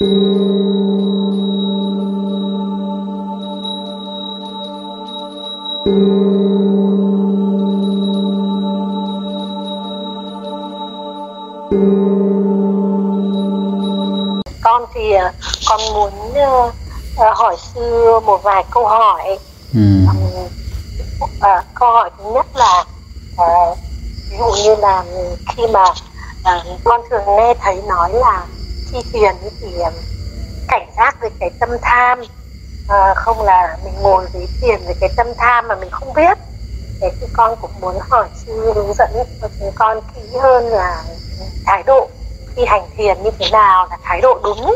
con thì ờ, con muốn ờ, ờ, hỏi sư một vài câu hỏi ừ. à, câu hỏi thứ nhất là à, ví dụ như là khi mà à, con thường nghe thấy nói là chi thiền thì à, cảnh giác về cái tâm tham à, không là mình ngồi với thiền với cái tâm tham mà mình không biết. Thế thì con cũng muốn hỏi sư hướng dẫn cho chúng con kỹ hơn là thái độ khi hành thiền như thế nào là thái độ đúng.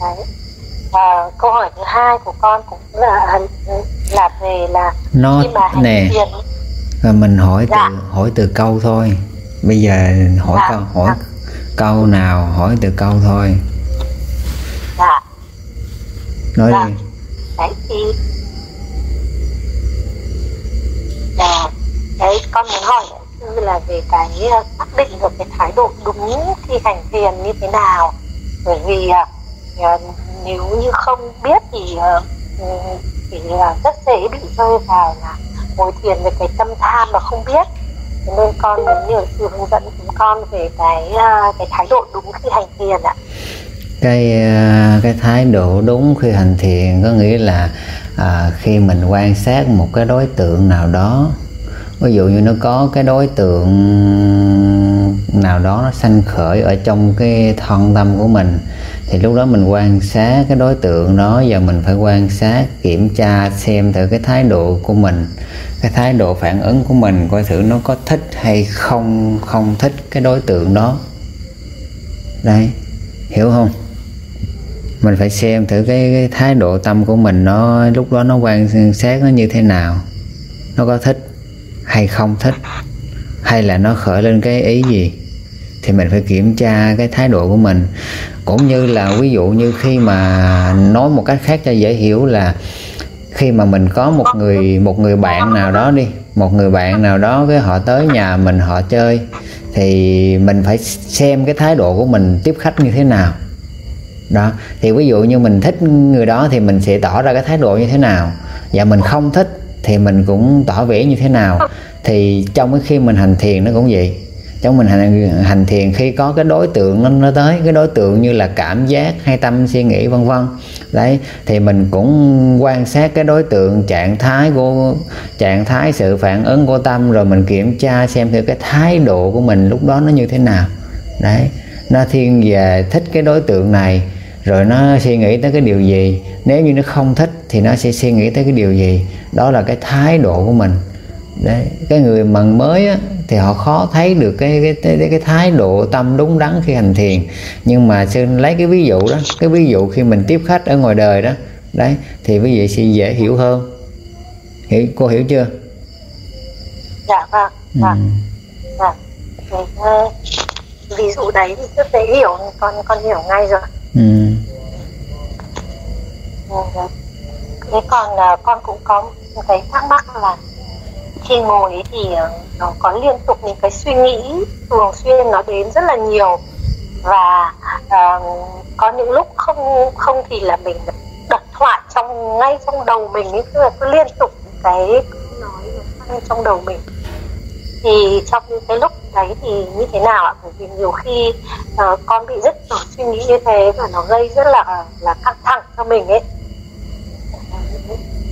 Đấy. Và câu hỏi thứ hai của con cũng là là về là nó khi mà hành nè thiền. rồi mình hỏi Dạ. từ hỏi từ câu thôi. Bây giờ hỏi Dạ, câu hỏi dạ. Câu nào hỏi từ câu thôi. Dạ. Nói Dạ. đi. Đấy thì dạ. Đấy con muốn hỏi sư là về cái ờ, xác định được cái thái độ đúng khi hành thiền như thế nào. Bởi vì ờ, ờ, nếu như không biết thì ừ, thì là rất dễ bị rơi vào là ngồi thiền với cái tâm tham mà không biết Thế nên con muốn nhờ sự hướng dẫn chúng con về cái à, cái thái độ đúng khi hành thiền ạ. Cái à, cái thái độ đúng khi hành thiền có nghĩa là à, khi mình quan sát một cái đối tượng nào đó ví dụ như nó có cái đối tượng nào đó nó sanh khởi ở trong cái thân tâm của mình thì lúc đó mình quan sát cái đối tượng đó và mình phải quan sát kiểm tra xem thử cái thái độ của mình cái thái độ phản ứng của mình coi thử nó có thích hay không không thích cái đối tượng đó. Đây hiểu không? Mình phải xem thử cái, cái thái độ tâm của mình nó lúc đó nó quan sát nó như thế nào nó có thích hay không thích hay là nó khởi lên cái ý gì, thì mình phải kiểm tra cái thái độ của mình. Cũng như là ví dụ như khi mà nói một cách khác cho dễ hiểu là khi mà mình có một người một người bạn nào đó đi, một người bạn nào đó cái họ tới nhà mình, họ chơi, thì mình phải xem cái thái độ của mình tiếp khách như thế nào. Đó, thì ví dụ như mình thích người đó thì mình sẽ tỏ ra cái thái độ như thế nào. Và mình không thích thì mình cũng tỏ vẻ như thế nào thì trong cái khi mình hành thiền nó cũng vậy. Trong mình hành, hành thiền khi có cái đối tượng nó, nó tới cái đối tượng như là cảm giác hay tâm suy nghĩ vân vân. Đấy thì mình cũng quan sát cái đối tượng trạng thái của trạng thái sự phản ứng của tâm rồi mình kiểm tra xem thử cái thái độ của mình lúc đó nó như thế nào. Đấy nó thiên về thích cái đối tượng này rồi nó suy nghĩ tới cái điều gì. Nếu như nó không thích thì nó sẽ suy nghĩ tới cái điều gì. Đó là cái thái độ của mình đấy cái người mà mới á, thì họ khó thấy được cái cái cái, cái thái độ tâm đúng đắn khi hành thiền nhưng mà sư lấy cái ví dụ đó cái ví dụ khi mình tiếp khách ở ngoài đời đó đấy thì quý vị sẽ dễ hiểu hơn hiểu cô hiểu chưa dạ vâng ừ. vâng vâng Thế, ờ, ví dụ đấy thì rất dễ hiểu con con hiểu ngay rồi Ừ. Ừ. thế còn ờ, con cũng có một cái thắc mắc là khi ngồi ấy thì ờ, nó có liên tục những cái suy nghĩ thường xuyên nó đến rất là nhiều. Và uh, có những lúc không không thì là mình đập thoại trong ngay trong đầu mình ấy cứ, cứ liên tục cái nói nó trong đầu mình. Thì trong những cái lúc đấy thì như thế nào ạ? Bởi vì nhiều khi uh, con bị rất nhiều suy nghĩ như thế và nó gây rất là là căng thẳng cho mình ấy.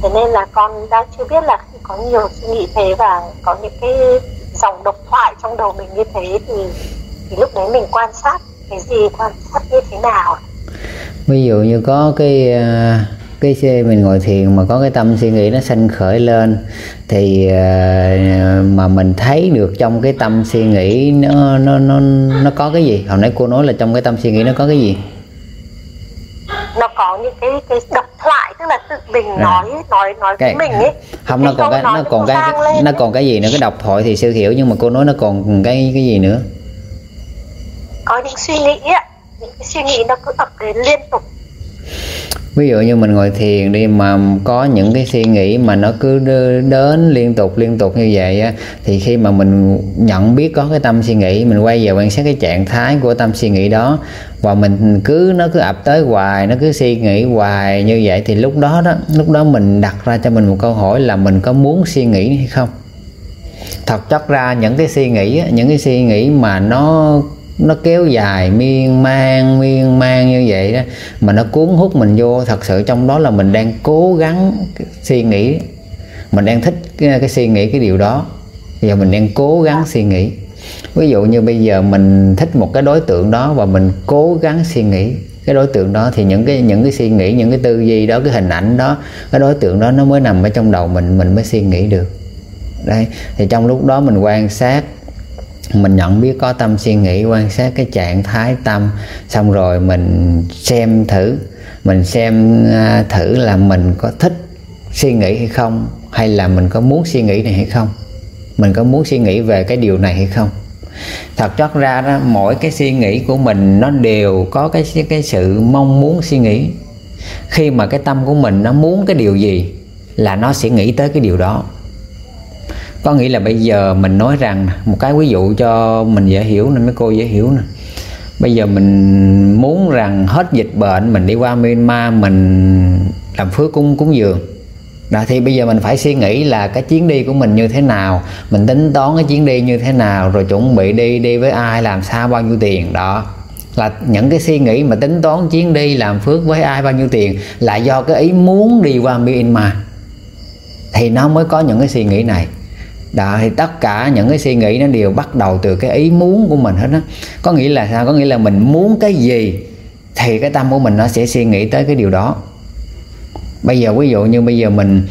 Thế nên là con đang chưa biết là khi có nhiều suy nghĩ thế và có những cái dòng độc thoại trong đầu mình như thế thì thì lúc đấy mình quan sát cái gì quan sát như thế nào? Ví dụ như có cái à, cái xe mình ngồi thiền mà có cái tâm suy nghĩ nó sanh khởi lên thì à, mà mình thấy được trong cái tâm suy nghĩ nó nó nó nó có cái gì? Hồi nãy cô nói là trong cái tâm suy nghĩ nó có cái gì? Nó có những cái cái độc tức là tự mình À. nói nói nói với cái mình ấy không nó còn cái nó còn cái lên. nó còn cái gì nữa? Cái độc thoại thì sư hiểu nhưng mà cô nói nó còn cái cái gì nữa? Có những suy nghĩ ạ những cái suy nghĩ nó cứ ập đến liên tục ví dụ như mình ngồi thiền đi mà có những cái suy nghĩ mà nó cứ đến liên tục liên tục như vậy á, thì khi mà mình nhận biết có cái tâm suy nghĩ, mình quay về quan sát cái trạng thái của tâm suy nghĩ đó và mình cứ, nó cứ ập tới hoài, nó cứ suy nghĩ hoài như vậy thì lúc đó đó, lúc đó mình đặt ra cho mình một câu hỏi là mình có muốn suy nghĩ hay không? Thật chất ra những cái suy nghĩ những cái suy nghĩ mà nó nó kéo dài miên man miên man như vậy đó. Mà nó cuốn hút mình vô thật sự trong đó là mình đang cố gắng suy nghĩ. Mình đang thích cái, cái suy nghĩ cái điều đó. Giờ mình đang cố gắng suy nghĩ. Ví dụ như bây giờ mình thích một cái đối tượng đó và mình cố gắng suy nghĩ. Cái đối tượng đó thì những cái những cái suy nghĩ những cái tư duy đó cái hình ảnh đó cái đối tượng đó nó mới nằm ở trong đầu mình mình mới suy nghĩ được. Đây thì trong lúc đó mình quan sát mình nhận biết có tâm suy nghĩ, quan sát cái trạng thái tâm, xong rồi mình xem thử. Mình xem à, thử là mình có thích suy nghĩ hay không, hay là mình có muốn suy nghĩ này hay không? Mình có muốn suy nghĩ về cái điều này hay không? Thật chất ra đó, mỗi cái suy nghĩ của mình, nó đều có cái cái sự mong muốn suy nghĩ. Khi mà cái tâm của mình nó muốn cái điều gì là nó sẽ nghĩ tới cái điều đó có nghĩa là bây giờ mình nói rằng một cái ví dụ cho mình dễ hiểu nên mấy cô dễ hiểu nè. Bây giờ mình muốn rằng hết dịch bệnh, mình đi qua Myanmar, mình làm phước cúng cúng dường. Đó, thì bây giờ mình phải suy nghĩ là cái chuyến đi của mình như thế nào, mình tính toán cái chuyến đi như thế nào, rồi chuẩn bị đi đi với ai, làm sao, bao nhiêu tiền. Đó, là những cái suy nghĩ mà tính toán chuyến đi làm phước với ai, bao nhiêu tiền là do cái ý muốn đi qua Myanmar. Thì nó mới có những cái suy nghĩ này đó thì tất cả những cái suy nghĩ nó đều bắt đầu từ cái ý muốn của mình hết á. Có nghĩa là sao? Có nghĩa là mình muốn cái gì thì cái tâm của mình nó sẽ suy nghĩ tới cái điều đó. Bây giờ ví dụ như bây giờ mình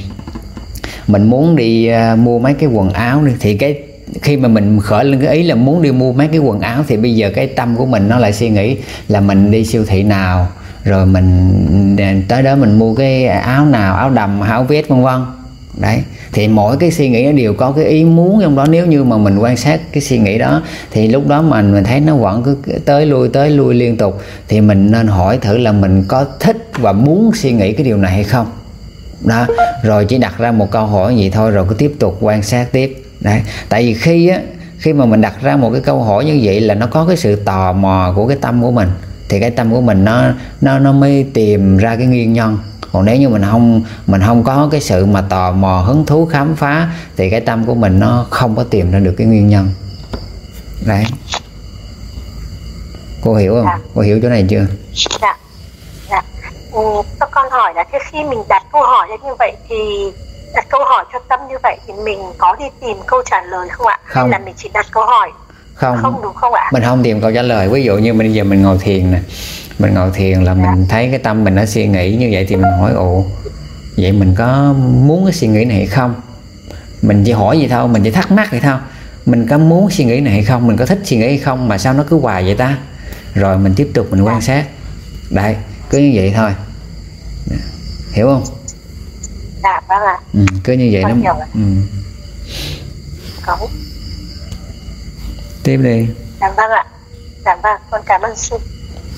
mình muốn đi uh, mua mấy cái quần áo đi thì cái khi mà mình khởi lên cái ý là muốn đi mua mấy cái quần áo thì bây giờ cái tâm của mình nó lại suy nghĩ là mình đi siêu thị nào rồi mình à, tới đó mình mua cái áo nào áo đầm áo vest vân vân. Đấy thì mỗi cái suy nghĩ nó đều có cái ý muốn trong đó. Nếu như mà mình quan sát cái suy nghĩ đó, thì lúc đó mình mình thấy nó vẫn cứ tới lui tới lui liên tục, thì mình nên hỏi thử là mình có thích và muốn suy nghĩ cái điều này hay không? Đó, rồi chỉ đặt ra một câu hỏi gì thôi, rồi cứ tiếp tục quan sát tiếp. Đấy, tại vì khi á, khi mà mình đặt ra một cái câu hỏi như vậy là nó có cái sự tò mò của cái tâm của mình. Thì cái tâm của mình nó nó nó mới tìm ra cái nguyên nhân còn nếu như mình không mình không có cái sự mà tò mò hứng thú khám phá thì cái tâm của mình nó không có tìm ra được cái nguyên nhân. Đấy. Cô hiểu không? Dạ. cô hiểu chỗ này chưa? Dạ. Dạ. Ừ, con hỏi là thế khi mình đặt câu hỏi như vậy thì đặt câu hỏi cho tâm như vậy thì mình có đi tìm câu trả lời không ạ? Không. hay là mình chỉ đặt câu hỏi? Không. Không đúng không ạ? Mình không tìm câu trả lời. Ví dụ như bây giờ mình ngồi thiền nè mình ngồi thiền là mình thấy cái tâm mình nó suy nghĩ như vậy thì mình hỏi ồ vậy mình có muốn cái suy nghĩ này hay không? Mình chỉ hỏi gì thôi mình chỉ thắc mắc vậy thôi. Mình có muốn suy nghĩ này hay không? Mình có thích suy nghĩ hay không? Mà sao nó cứ hoài vậy ta? Rồi mình tiếp tục mình quan sát. Đấy cứ như vậy thôi. Hiểu không? Dạ vâng ạ. Ừ, cứ như vậy nó ừ. có tiếp đi. Dạ vâng ạ. Dạ vâng. Con cảm ơn sư.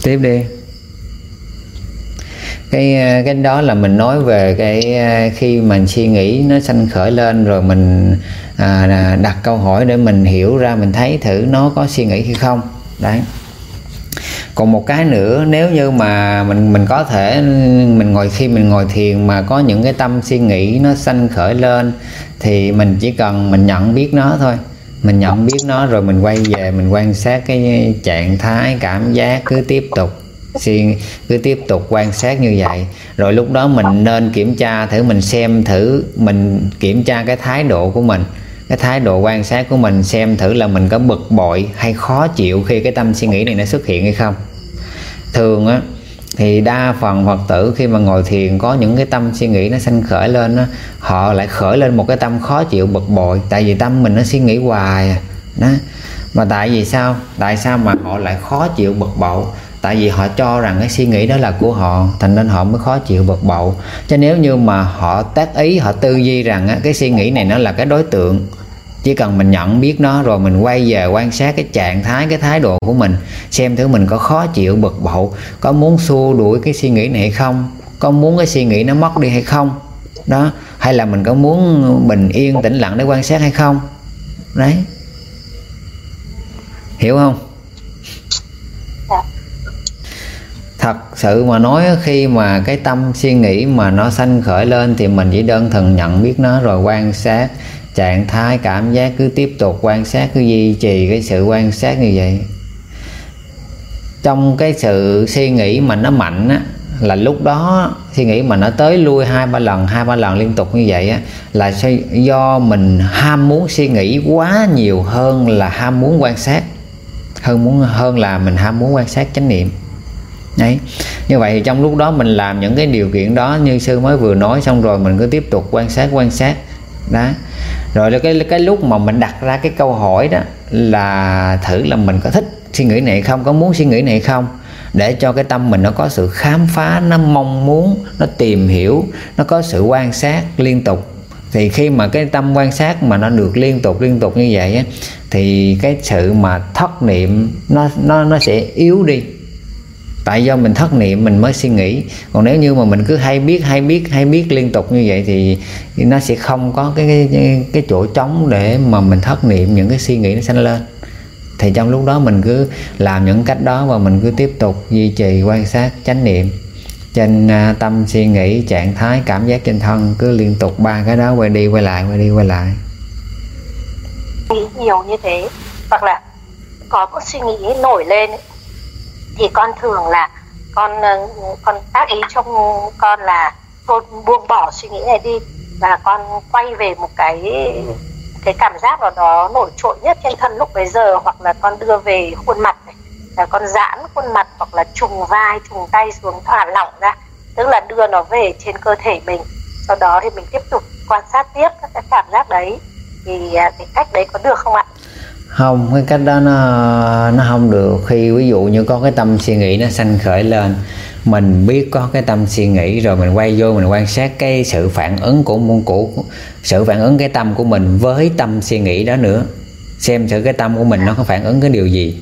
Tiếp đi cái ờ, cái đó là mình nói về cái ờ, khi mình suy nghĩ nó sanh khởi lên rồi mình à, đặt câu hỏi để mình hiểu ra mình thấy thử nó có suy nghĩ hay không. Đấy. Còn một cái nữa nếu như mà mình mình có thể mình ngồi khi mình ngồi thiền mà có những cái tâm suy nghĩ nó sanh khởi lên thì mình chỉ cần mình nhận biết nó thôi. Mình nhận biết nó rồi mình quay về mình quan sát cái trạng thái cảm giác cứ tiếp tục xuyên cứ tiếp tục quan sát như vậy. Rồi lúc đó mình nên kiểm tra thử mình xem thử mình kiểm tra cái thái độ của mình. Cái thái độ quan sát của mình xem thử là mình có bực bội hay khó chịu khi cái tâm suy nghĩ này nó xuất hiện hay không. Thường á thì đa phần phật tử khi mà ngồi thiền có những cái tâm suy nghĩ nó sanh khởi lên đó, họ lại khởi lên một cái tâm khó chịu bực bội. Tại vì tâm mình nó suy nghĩ hoài à. đó. Mà tại vì sao? Tại sao mà họ lại khó chịu bực bội? Tại vì họ cho rằng cái suy nghĩ đó là của họ thành nên họ mới khó chịu bực bội. Cho nếu như mà họ tác ý họ tư duy rằng á, cái suy nghĩ này nó là cái đối tượng chỉ cần mình nhận biết nó rồi mình quay về quan sát cái trạng thái cái thái độ của mình xem thử mình có khó chịu bực bội có muốn xua đuổi cái suy nghĩ này hay không có muốn cái suy nghĩ nó mất đi hay không đó hay là mình có muốn bình yên tĩnh lặng để quan sát hay không. Đấy. Hiểu không dạ thật sự mà nói, khi mà cái tâm suy nghĩ mà nó sanh khởi lên thì mình chỉ đơn thuần nhận biết nó rồi quan sát trạng thái, cảm giác, cứ tiếp tục quan sát, cứ duy trì cái sự quan sát như vậy. Trong cái sự suy nghĩ mà nó mạnh á, là lúc đó suy nghĩ mà nó tới lui hai ba lần, hai ba lần liên tục như vậy á, là do mình ham muốn suy nghĩ quá nhiều hơn là ham muốn quan sát, hơn muốn, hơn là mình ham muốn quan sát chánh niệm đấy. Như vậy thì trong lúc đó mình làm những cái điều kiện đó như sư mới vừa nói xong rồi mình cứ tiếp tục quan sát quan sát. Đó. Rồi cái cái lúc mà mình đặt ra cái câu hỏi đó là thử là mình có thích suy nghĩ này không có muốn suy nghĩ này không? Để cho cái tâm mình nó có sự khám phá nó mong muốn nó tìm hiểu nó có sự quan sát liên tục. Thì khi mà cái tâm quan sát mà nó được liên tục liên tục như vậy á, thì cái sự mà thất niệm nó nó nó sẽ yếu đi tại do mình thất niệm mình mới suy nghĩ. Còn nếu như mà mình cứ hay biết hay biết hay biết liên tục như vậy thì, nó sẽ không có cái, cái cái chỗ trống để mà mình thất niệm những cái suy nghĩ nó sanh lên. Thì trong lúc đó mình cứ làm những cách đó và mình cứ tiếp tục duy trì quan sát chánh niệm. Trên à, tâm suy nghĩ trạng thái cảm giác trên thân cứ liên tục ba cái đó quay đi quay lại quay đi quay lại. Nghĩ nhiều như thế hoặc là có một suy nghĩ nổi lên thì con thường là con ờ, con tác ý trong con là thôi buông bỏ suy nghĩ này đi và con quay về một cái cái cảm giác nào đó nổi trội nhất trên thân lúc bấy giờ hoặc là con đưa về khuôn mặt này. Là con giãn khuôn mặt hoặc là trùng vai, trùng tay xuống thả lỏng ra. Tức là đưa nó về trên cơ thể mình. Sau đó thì mình tiếp tục quan sát tiếp các cái cảm giác đấy. Thì à, cái cách đấy có được không ạ? Không, cái cách đó nó nó không được. Khi ví dụ như có cái tâm suy nghĩ nó sanh khởi lên, mình biết có cái tâm suy nghĩ rồi mình quay vô mình quan sát cái sự phản ứng của môn cũ, sự phản ứng cái tâm của mình với tâm suy nghĩ đó nữa. Xem thử cái tâm của mình nó có phản ứng cái điều gì.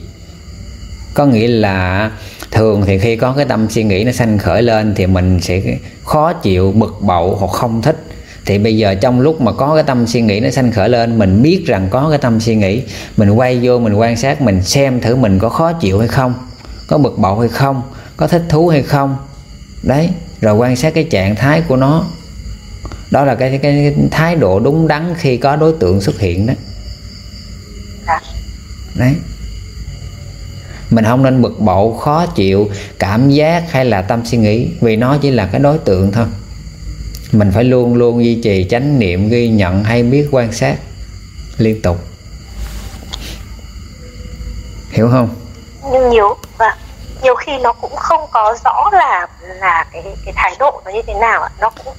Có nghĩa là thường thì khi có cái tâm suy nghĩ nó sanh khởi lên thì mình sẽ khó chịu, bực bội hoặc không thích thì bây giờ trong lúc mà có cái tâm suy nghĩ nó sanh khởi lên mình biết rằng có cái tâm suy nghĩ mình quay vô mình quan sát mình xem thử mình có khó chịu hay không có bực bội hay không có thích thú hay không. Đấy rồi quan sát cái trạng thái của nó. Đó là cái, cái, cái thái độ đúng đắn khi có đối tượng xuất hiện đó. Đấy. Mình không nên bực bội khó chịu cảm giác hay là tâm suy nghĩ vì nó chỉ là cái đối tượng thôi mình phải luôn luôn duy trì chánh niệm, ghi nhận hay biết quan sát liên tục. Hiểu không? Nhưng nhiều và nhiều khi nó cũng không có rõ là là cái cái thái độ nó như thế nào ạ. Nó cũng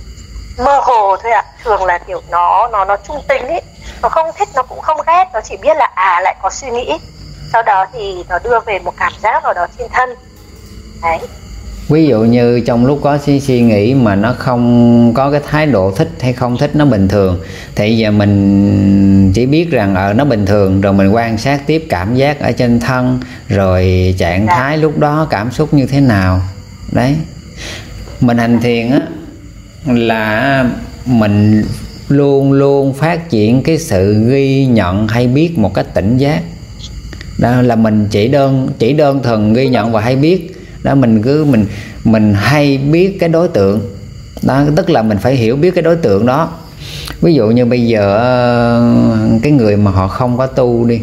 mơ hồ thôi ạ. Thường là kiểu nó nó nó trung tính ấy. Nó không thích, nó cũng không ghét. Nó chỉ biết là à lại có suy nghĩ. Sau đó thì nó đưa về một cảm giác nào đó trên thân. Đấy ví dụ như trong lúc có suy, suy nghĩ mà nó không có cái thái độ thích hay không thích nó bình thường thì giờ mình chỉ biết rằng ở ờ, nó bình thường rồi mình quan sát tiếp cảm giác ở trên thân rồi trạng dạ. thái lúc đó cảm xúc như thế nào. Đấy. Mình hành thiền á là mình luôn luôn phát triển cái sự ghi nhận hay biết một cách tỉnh giác. Đó là mình chỉ đơn chỉ đơn thuần ghi nhận và hay biết đó, mình cứ, mình mình hay biết cái đối tượng. Đó, tức là mình phải hiểu biết cái đối tượng đó. Ví dụ như bây giờ ờ, cái người mà họ không có tu đi,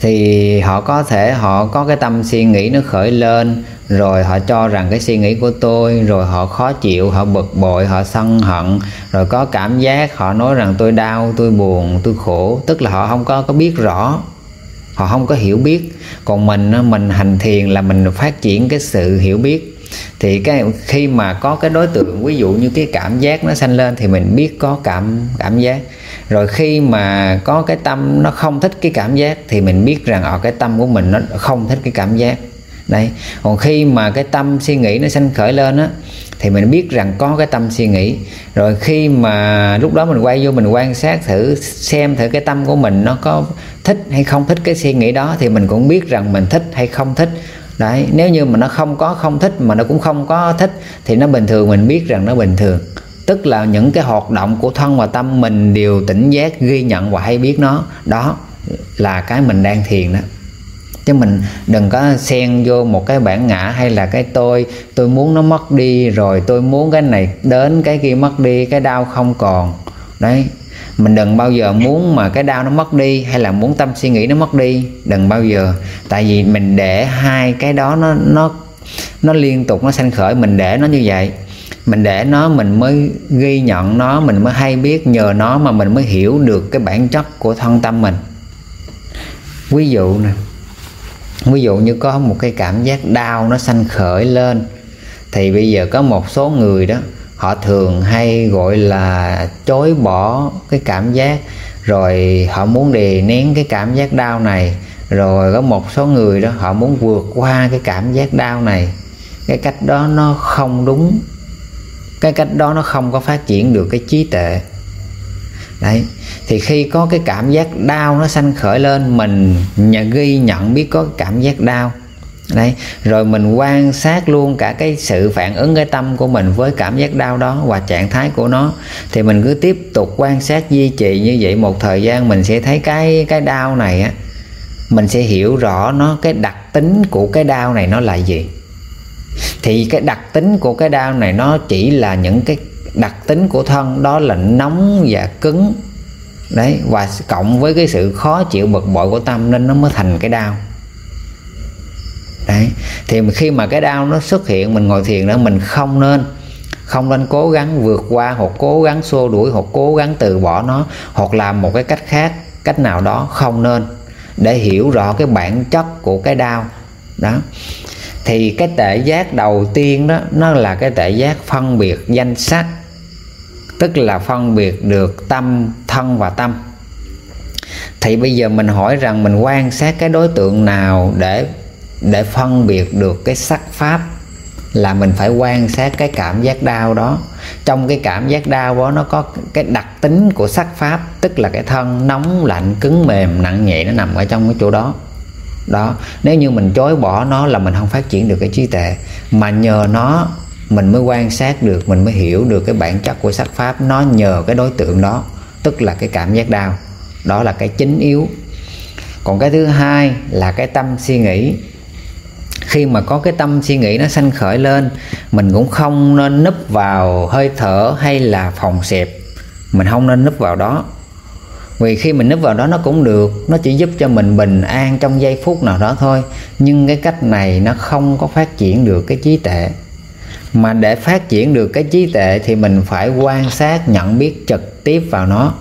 thì họ có thể họ có cái tâm suy nghĩ nó khởi lên, rồi họ cho rằng cái suy nghĩ của tôi, rồi họ khó chịu, họ bực bội, họ sân hận, rồi có cảm giác họ nói rằng tôi đau, tôi buồn, tôi khổ. Tức là họ không có có biết rõ họ không có hiểu biết. Còn mình mình hành thiền là mình phát triển cái sự hiểu biết. Thì cái khi mà có cái đối tượng, ví dụ như cái cảm giác nó sanh lên thì mình biết có cảm cảm giác. Rồi khi mà có cái tâm nó không thích cái cảm giác thì mình biết rằng ở cái tâm của mình nó không thích cái cảm giác. Đây. Còn khi mà cái tâm suy nghĩ nó sanh khởi lên á thì mình biết rằng có cái tâm suy nghĩ. Rồi khi mà lúc đó mình quay vô mình quan sát thử, xem thử cái tâm của mình nó có thích hay không thích cái suy nghĩ đó, thì mình cũng biết rằng mình thích hay không thích. Đấy, nếu như mà nó không có không thích mà nó cũng không có thích, thì nó bình thường, mình biết rằng nó bình thường. Tức là những cái hoạt động của thân và tâm mình đều tỉnh giác, ghi nhận và hay biết nó. Đó là cái mình đang thiền đó chứ mình đừng có xen vô một cái bản ngã hay là cái tôi tôi muốn nó mất đi rồi tôi muốn cái này đến cái kia mất đi cái đau không còn. Đấy. Mình đừng bao giờ muốn mà cái đau nó mất đi hay là muốn tâm suy nghĩ nó mất đi. Đừng bao giờ. Tại vì mình để hai cái đó nó nó nó liên tục nó sanh khởi mình để nó như vậy. Mình để nó mình mới ghi nhận nó mình mới hay biết nhờ nó mà mình mới hiểu được cái bản chất của thân tâm mình. Ví dụ nè ví dụ như có một cái cảm giác đau nó sanh khởi lên, thì bây giờ có một số người đó, họ thường hay gọi là chối bỏ cái cảm giác, rồi họ muốn đè nén cái cảm giác đau này. Rồi có một số người đó, họ muốn vượt qua cái cảm giác đau này. Cái cách đó nó không đúng. Cái cách đó nó không có phát triển được cái trí tuệ đấy. Thì khi có cái cảm giác đau nó sanh khởi lên, mình nhận, ghi nhận biết có cảm giác đau. Đấy. Rồi mình quan sát luôn cả cái sự phản ứng cái tâm của mình với cảm giác đau đó và trạng thái của nó. Thì mình cứ tiếp tục quan sát, duy trì như vậy một thời gian, mình sẽ thấy cái cái đau này á, mình sẽ hiểu rõ nó, cái đặc tính của cái đau này nó là gì. Thì cái đặc tính của cái đau này nó chỉ là những cái đặc tính của thân đó là nóng và cứng. Đấy, và cộng với cái sự khó chịu bực bội của tâm nên nó mới thành cái đau. Đấy, thì khi mà cái đau nó xuất hiện, mình ngồi thiền đó, mình không nên không nên cố gắng vượt qua hoặc cố gắng xua đuổi hoặc cố gắng từ bỏ nó hoặc làm một cái cách khác, cách nào đó, không nên. Để hiểu rõ cái bản chất của cái đau. Đó. Thì cái tệ giác đầu tiên đó, nó là cái tệ giác phân biệt danh sắc tức là phân biệt được tâm, thân và tâm. Thì bây giờ mình hỏi rằng mình quan sát cái đối tượng nào để để phân biệt được cái sắc pháp là mình phải quan sát cái cảm giác đau đó. Trong cái cảm giác đau đó nó có cái đặc tính của sắc pháp, tức là cái thân nóng, lạnh, cứng, mềm, nặng nhẹ, nó nằm ở trong cái chỗ đó. Đó, nếu như mình chối bỏ nó là mình không phát triển được cái trí tuệ, mà nhờ nó mình mới quan sát được, mình mới hiểu được cái bản chất của sắc pháp. Nó nhờ cái đối tượng đó, tức là cái cảm giác đau. Đó là cái chính yếu. Còn cái thứ hai là cái tâm suy nghĩ. Khi mà có cái tâm suy nghĩ nó sanh khởi lên, mình cũng không nên núp vào hơi thở hay là phòng xẹp. Mình không nên núp vào đó. Vì khi mình núp vào đó nó cũng được, nó chỉ giúp cho mình bình an trong giây phút nào đó thôi. Nhưng cái cách này nó không có phát triển được cái trí tuệ mà để phát triển được cái trí tuệ thì mình phải quan sát nhận biết trực tiếp vào nó.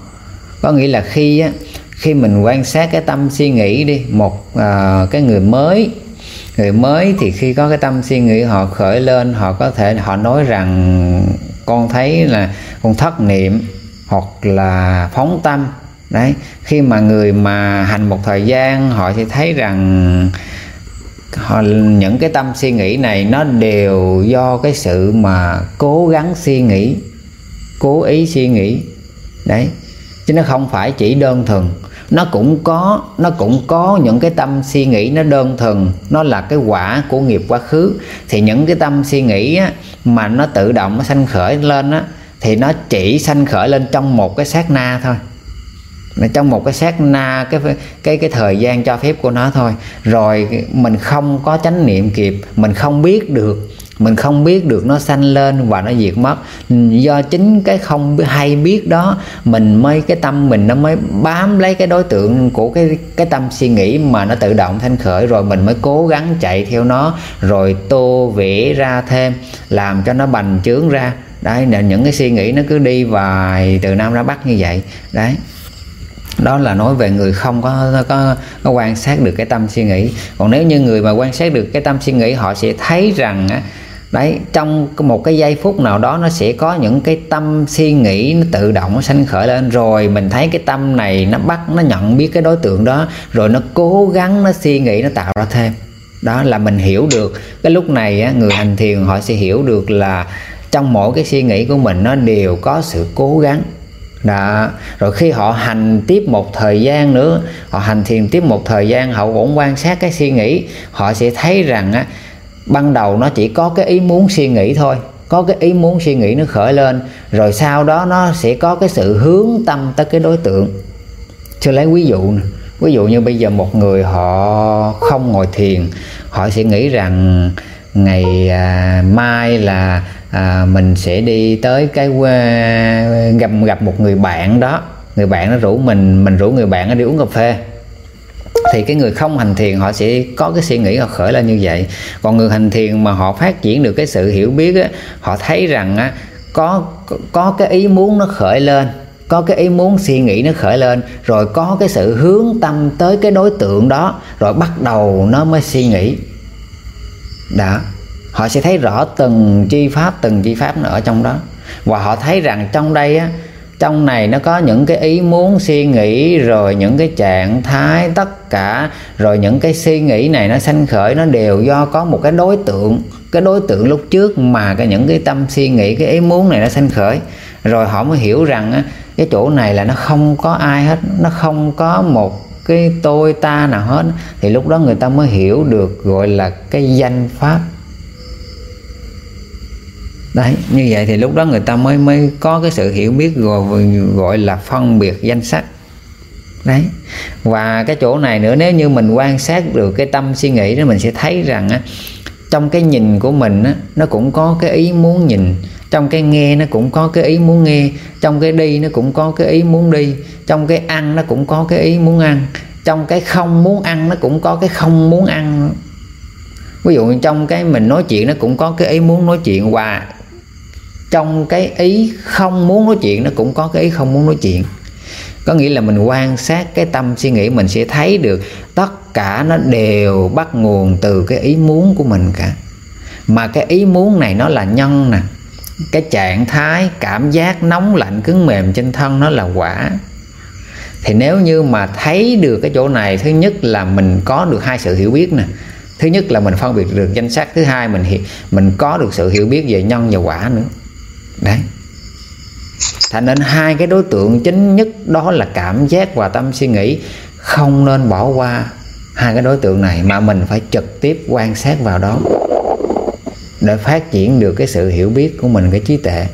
Có nghĩa là khi á, khi mình quan sát cái tâm suy nghĩ đi một à, cái người mới người mới thì khi có cái tâm suy nghĩ họ khởi lên họ có thể họ nói rằng con thấy là con thất niệm hoặc là phóng tâm. Đấy khi mà người mà hành một thời gian họ sẽ thấy rằng những cái tâm suy nghĩ này nó đều do cái sự mà cố gắng suy nghĩ cố ý suy nghĩ. Đấy chứ nó không phải chỉ đơn thuần. Nó cũng có nó cũng có những cái tâm suy nghĩ nó đơn thuần. Nó là cái quả của nghiệp quá khứ. Thì những cái tâm suy nghĩ á, mà nó tự động nó sanh khởi lên á thì nó chỉ sanh khởi lên trong một cái sát na thôi trong một cái sát na, cái cái cái thời gian cho phép của nó thôi. Rồi mình không có chánh niệm kịp, mình không biết được, mình không biết được nó sanh lên và nó diệt mất. Do chính cái không hay biết đó, mình mới, cái tâm mình nó mới bám lấy cái đối tượng của cái cái tâm suy nghĩ mà nó tự động thanh khởi. Rồi mình mới cố gắng chạy theo nó, rồi tô vẽ ra thêm, làm cho nó bành trướng ra. Đấy nên những cái suy nghĩ nó cứ đi vài từ nam ra bắc như vậy. Đấy đó là nói về người không có, có có quan sát được cái tâm suy nghĩ. Còn nếu như người mà quan sát được cái tâm suy nghĩ họ sẽ thấy rằng đấy trong một cái giây phút nào đó nó sẽ có những cái tâm suy nghĩ nó tự động nó sanh khởi lên. Rồi mình thấy cái tâm này nó bắt nó nhận biết cái đối tượng đó rồi nó cố gắng nó suy nghĩ nó tạo ra thêm. Đó là mình hiểu được. Cái lúc này á, người hành thiền họ sẽ hiểu được là trong mỗi cái suy nghĩ của mình nó đều có sự cố gắng đó rồi khi họ hành tiếp một thời gian nữa họ hành thiền tiếp một thời gian họ cũng quan sát cái suy nghĩ họ sẽ thấy rằng á ban đầu nó chỉ có cái ý muốn suy nghĩ thôi có cái ý muốn suy nghĩ nó khởi lên rồi sau đó nó sẽ có cái sự hướng tâm tới cái đối tượng cho lấy ví dụ này. ví dụ như bây giờ một người họ không ngồi thiền họ sẽ nghĩ rằng ngày à, mai là à, mình sẽ đi tới cái à, gặp gặp một người bạn đó. Người bạn nó rủ mình mình rủ người bạn đi uống cà phê. Thì cái người không hành thiền họ sẽ có cái suy nghĩ họ khởi lên như vậy. Còn người hành thiền mà họ phát triển được cái sự hiểu biết á, họ thấy rằng á, có có cái ý muốn nó khởi lên có cái ý muốn suy nghĩ nó khởi lên rồi có cái sự hướng tâm tới cái đối tượng đó rồi bắt đầu nó mới suy nghĩ. Đó họ sẽ thấy rõ từng chi pháp từng chi pháp nữa ở trong đó. Và họ thấy rằng trong đây á trong này nó có những cái ý muốn suy nghĩ rồi những cái trạng thái tất cả rồi những cái suy nghĩ này nó sanh khởi nó đều do có một cái đối tượng cái đối tượng lúc trước mà cái những cái tâm suy nghĩ cái ý muốn này nó sanh khởi. Rồi họ mới hiểu rằng á, cái chỗ này là nó không có ai hết nó không có một cái tôi ta nào hết. Thì lúc đó người ta mới hiểu được gọi là cái danh pháp đấy, như vậy thì lúc đó người ta mới mới có cái sự hiểu biết gọi gọi là phân biệt danh sắc đấy. Và cái chỗ này nữa, nếu như mình quan sát được cái tâm suy nghĩ đó, mình sẽ thấy rằng á, trong cái nhìn của mình á, nó cũng có cái ý muốn nhìn. Trong cái nghe nó cũng có cái ý muốn nghe. Trong cái đi nó cũng có cái ý muốn đi. Trong cái ăn nó cũng có cái ý muốn ăn. Trong cái không muốn ăn nó cũng có cái không muốn ăn. Ví dụ trong cái mình nói chuyện nó cũng có cái ý muốn nói chuyện, và trong cái ý không muốn nói chuyện, nó cũng có cái ý không muốn nói chuyện. Có nghĩa là mình quan sát cái tâm suy nghĩ, mình sẽ thấy được tất cả nó đều bắt nguồn từ cái ý muốn của mình cả. Mà cái ý muốn này nó là nhân nè. Cái trạng thái, cảm giác nóng lạnh cứng mềm trên thân nó là quả. Thì nếu như mà thấy được cái chỗ này, thứ nhất là mình có được hai sự hiểu biết nè. Thứ nhất là mình phân biệt được danh sắc, thứ hai mình mình có được sự hiểu biết về nhân và quả nữa đấy. Thành nên hai cái đối tượng chính nhất đó là cảm giác và tâm suy nghĩ. Không nên bỏ qua hai cái đối tượng này mà mình phải trực tiếp quan sát vào đó để phát triển được cái sự hiểu biết của mình cái trí tuệ.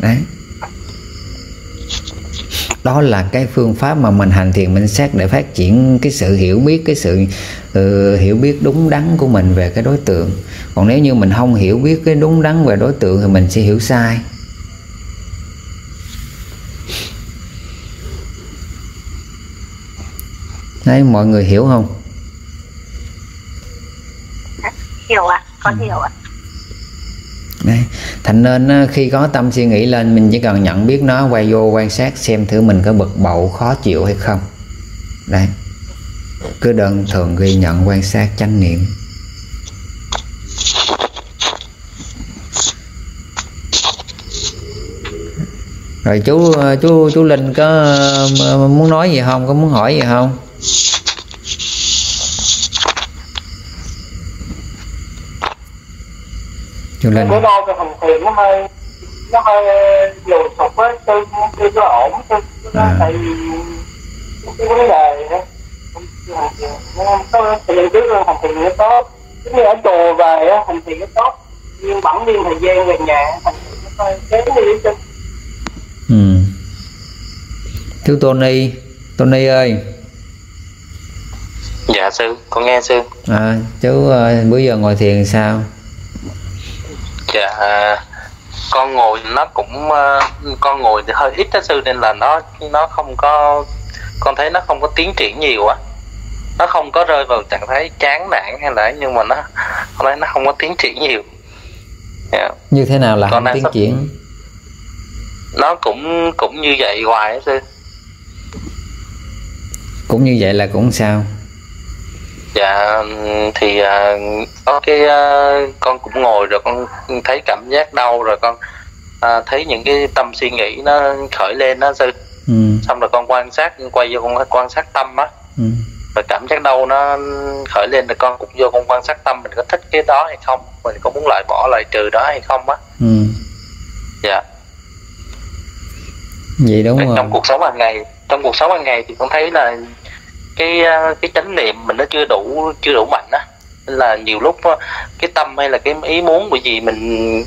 Đấy đó là cái phương pháp mà mình hành thiền minh sát để phát triển cái sự hiểu biết cái sự uh, hiểu biết đúng đắn của mình về cái đối tượng còn nếu như mình không hiểu biết cái đúng đắn về đối tượng thì mình sẽ hiểu sai đấy mọi người hiểu không hiểu ạ à, con ừ. hiểu ạ à. Đấy. thành nên ờ, khi có tâm suy nghĩ lên, mình chỉ cần nhận biết nó, quay vô, quan sát xem thử mình có bực bội, khó chịu hay không. Đấy. Cứ đơn thường ghi nhận, quan sát, chánh niệm. Rồi chú ờ, chú chú linh có ờ, muốn nói gì không? Có muốn hỏi gì không? Chú linh bữa nay cái hành thiền nó hơi nó hơi lùi sụp á tư tư có ổn. Tư à. tại vì cái vấn đề đó. Có thời gian trước hành thiền nó tốt. Giống như ở chùa về á hành thiền nó tốt. Nhưng bẵng đi thời gian về nhà hành thiền nó hơi kém đi chứ. Ừ. Chú Tony. Tony ơi. Dạ sư. Con nghe sư. À chú uh, bữa giờ ngồi thiền sao dạ con ngồi nó cũng uh, con ngồi thì hơi ít đó sư nên là nó nó không có con thấy nó không có tiến triển nhiều á nó không có rơi vào trạng thái chán nản hay là nhưng mà nó con thấy nó không có tiến triển nhiều yeah. Dạ. như thế nào là con không tiến sắp... triển nó cũng cũng như vậy hoài á sư cũng như vậy là cũng sao dạ thì à, có cái à, con cũng ngồi rồi con thấy cảm giác đau rồi con à, thấy những cái tâm suy nghĩ nó khởi lên đó sư ừ. xong rồi con quan sát quay vô con quan sát tâm á ừ. rồi cảm giác đau nó khởi lên rồi con cũng vô con quan sát tâm mình có thích cái đó hay không mình có muốn loại bỏ loại trừ đó hay không á ừ. dạ gì đúng trong rồi cuộc sống hàng ngày trong cuộc sống hàng ngày thì con thấy là cái ờ, cái chánh niệm mình nó chưa đủ chưa đủ mạnh á. Là nhiều lúc ờ, cái tâm hay là cái ý muốn của gì mình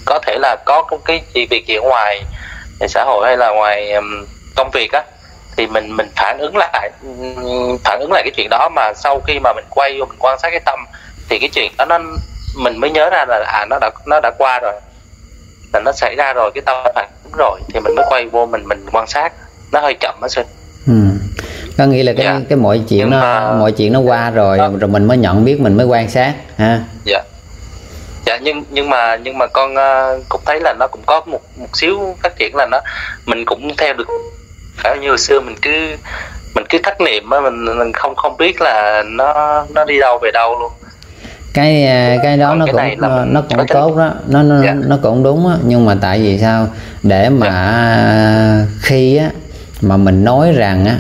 có thể là có cái- gì việc gì ở ngoài xã hội hay là ngoài công việc á, thì mình mình phản ứng lại phản ứng lại cái chuyện đó. Mà sau khi mà mình quay mình quan sát cái tâm, thì cái chuyện đó nó, mình mới nhớ ra là à nó đã nó đã qua rồi. Là nó xảy ra rồi, cái tâm đã phản ứng rồi, thì mình mới quay vô mình mình quan sát. Nó hơi chậm á sinh ừ có nghĩa là cái Dạ. cái mọi chuyện Nhưng nó mà- mọi chuyện nó qua rồi Đó. rồi mình mới nhận biết mình mới quan sát ha? Dạ. Dạ nhưng nhưng mà nhưng mà con ờ, cũng thấy là nó cũng có một một xíu phát triển là nó mình cũng theo được. Phải như hồi xưa mình cứ mình cứ thất niệm á mình mình không không biết là nó nó đi đâu về đâu luôn. Cái à, cái đó Còn nó cái cũng nó, nó cũng tốt đó. Nó nó Dạ. nó cũng đúng á. Nhưng mà tại vì sao? Để mà à, khi á mà mình nói rằng á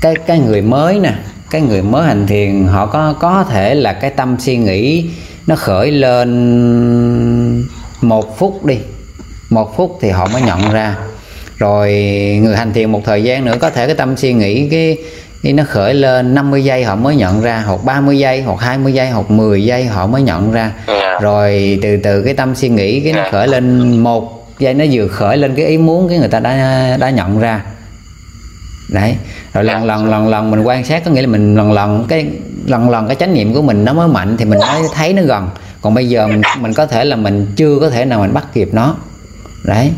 cái cái người mới nè cái người mới hành thiền họ có có thể là cái tâm suy nghĩ nó khởi lên một phút đi một phút thì họ mới nhận ra rồi người hành thiền một thời gian nữa có thể cái tâm suy nghĩ cái, cái nó khởi lên 50 giây họ mới nhận ra hoặc 30 giây hoặc 20 giây hoặc 10 giây họ mới nhận ra Dạ. rồi từ từ cái tâm suy nghĩ cái nó Dạ. khởi lên một giây nó vừa khởi lên cái ý muốn cái người ta đã đã nhận ra đấy. Rồi lần lần lần lần mình quan sát có nghĩa là mình lần lần cái lần lần cái chánh niệm của mình nó mới mạnh thì mình mới thấy nó gần. Còn bây giờ mình mình có thể là mình chưa có thể nào mình bắt kịp nó. Đấy.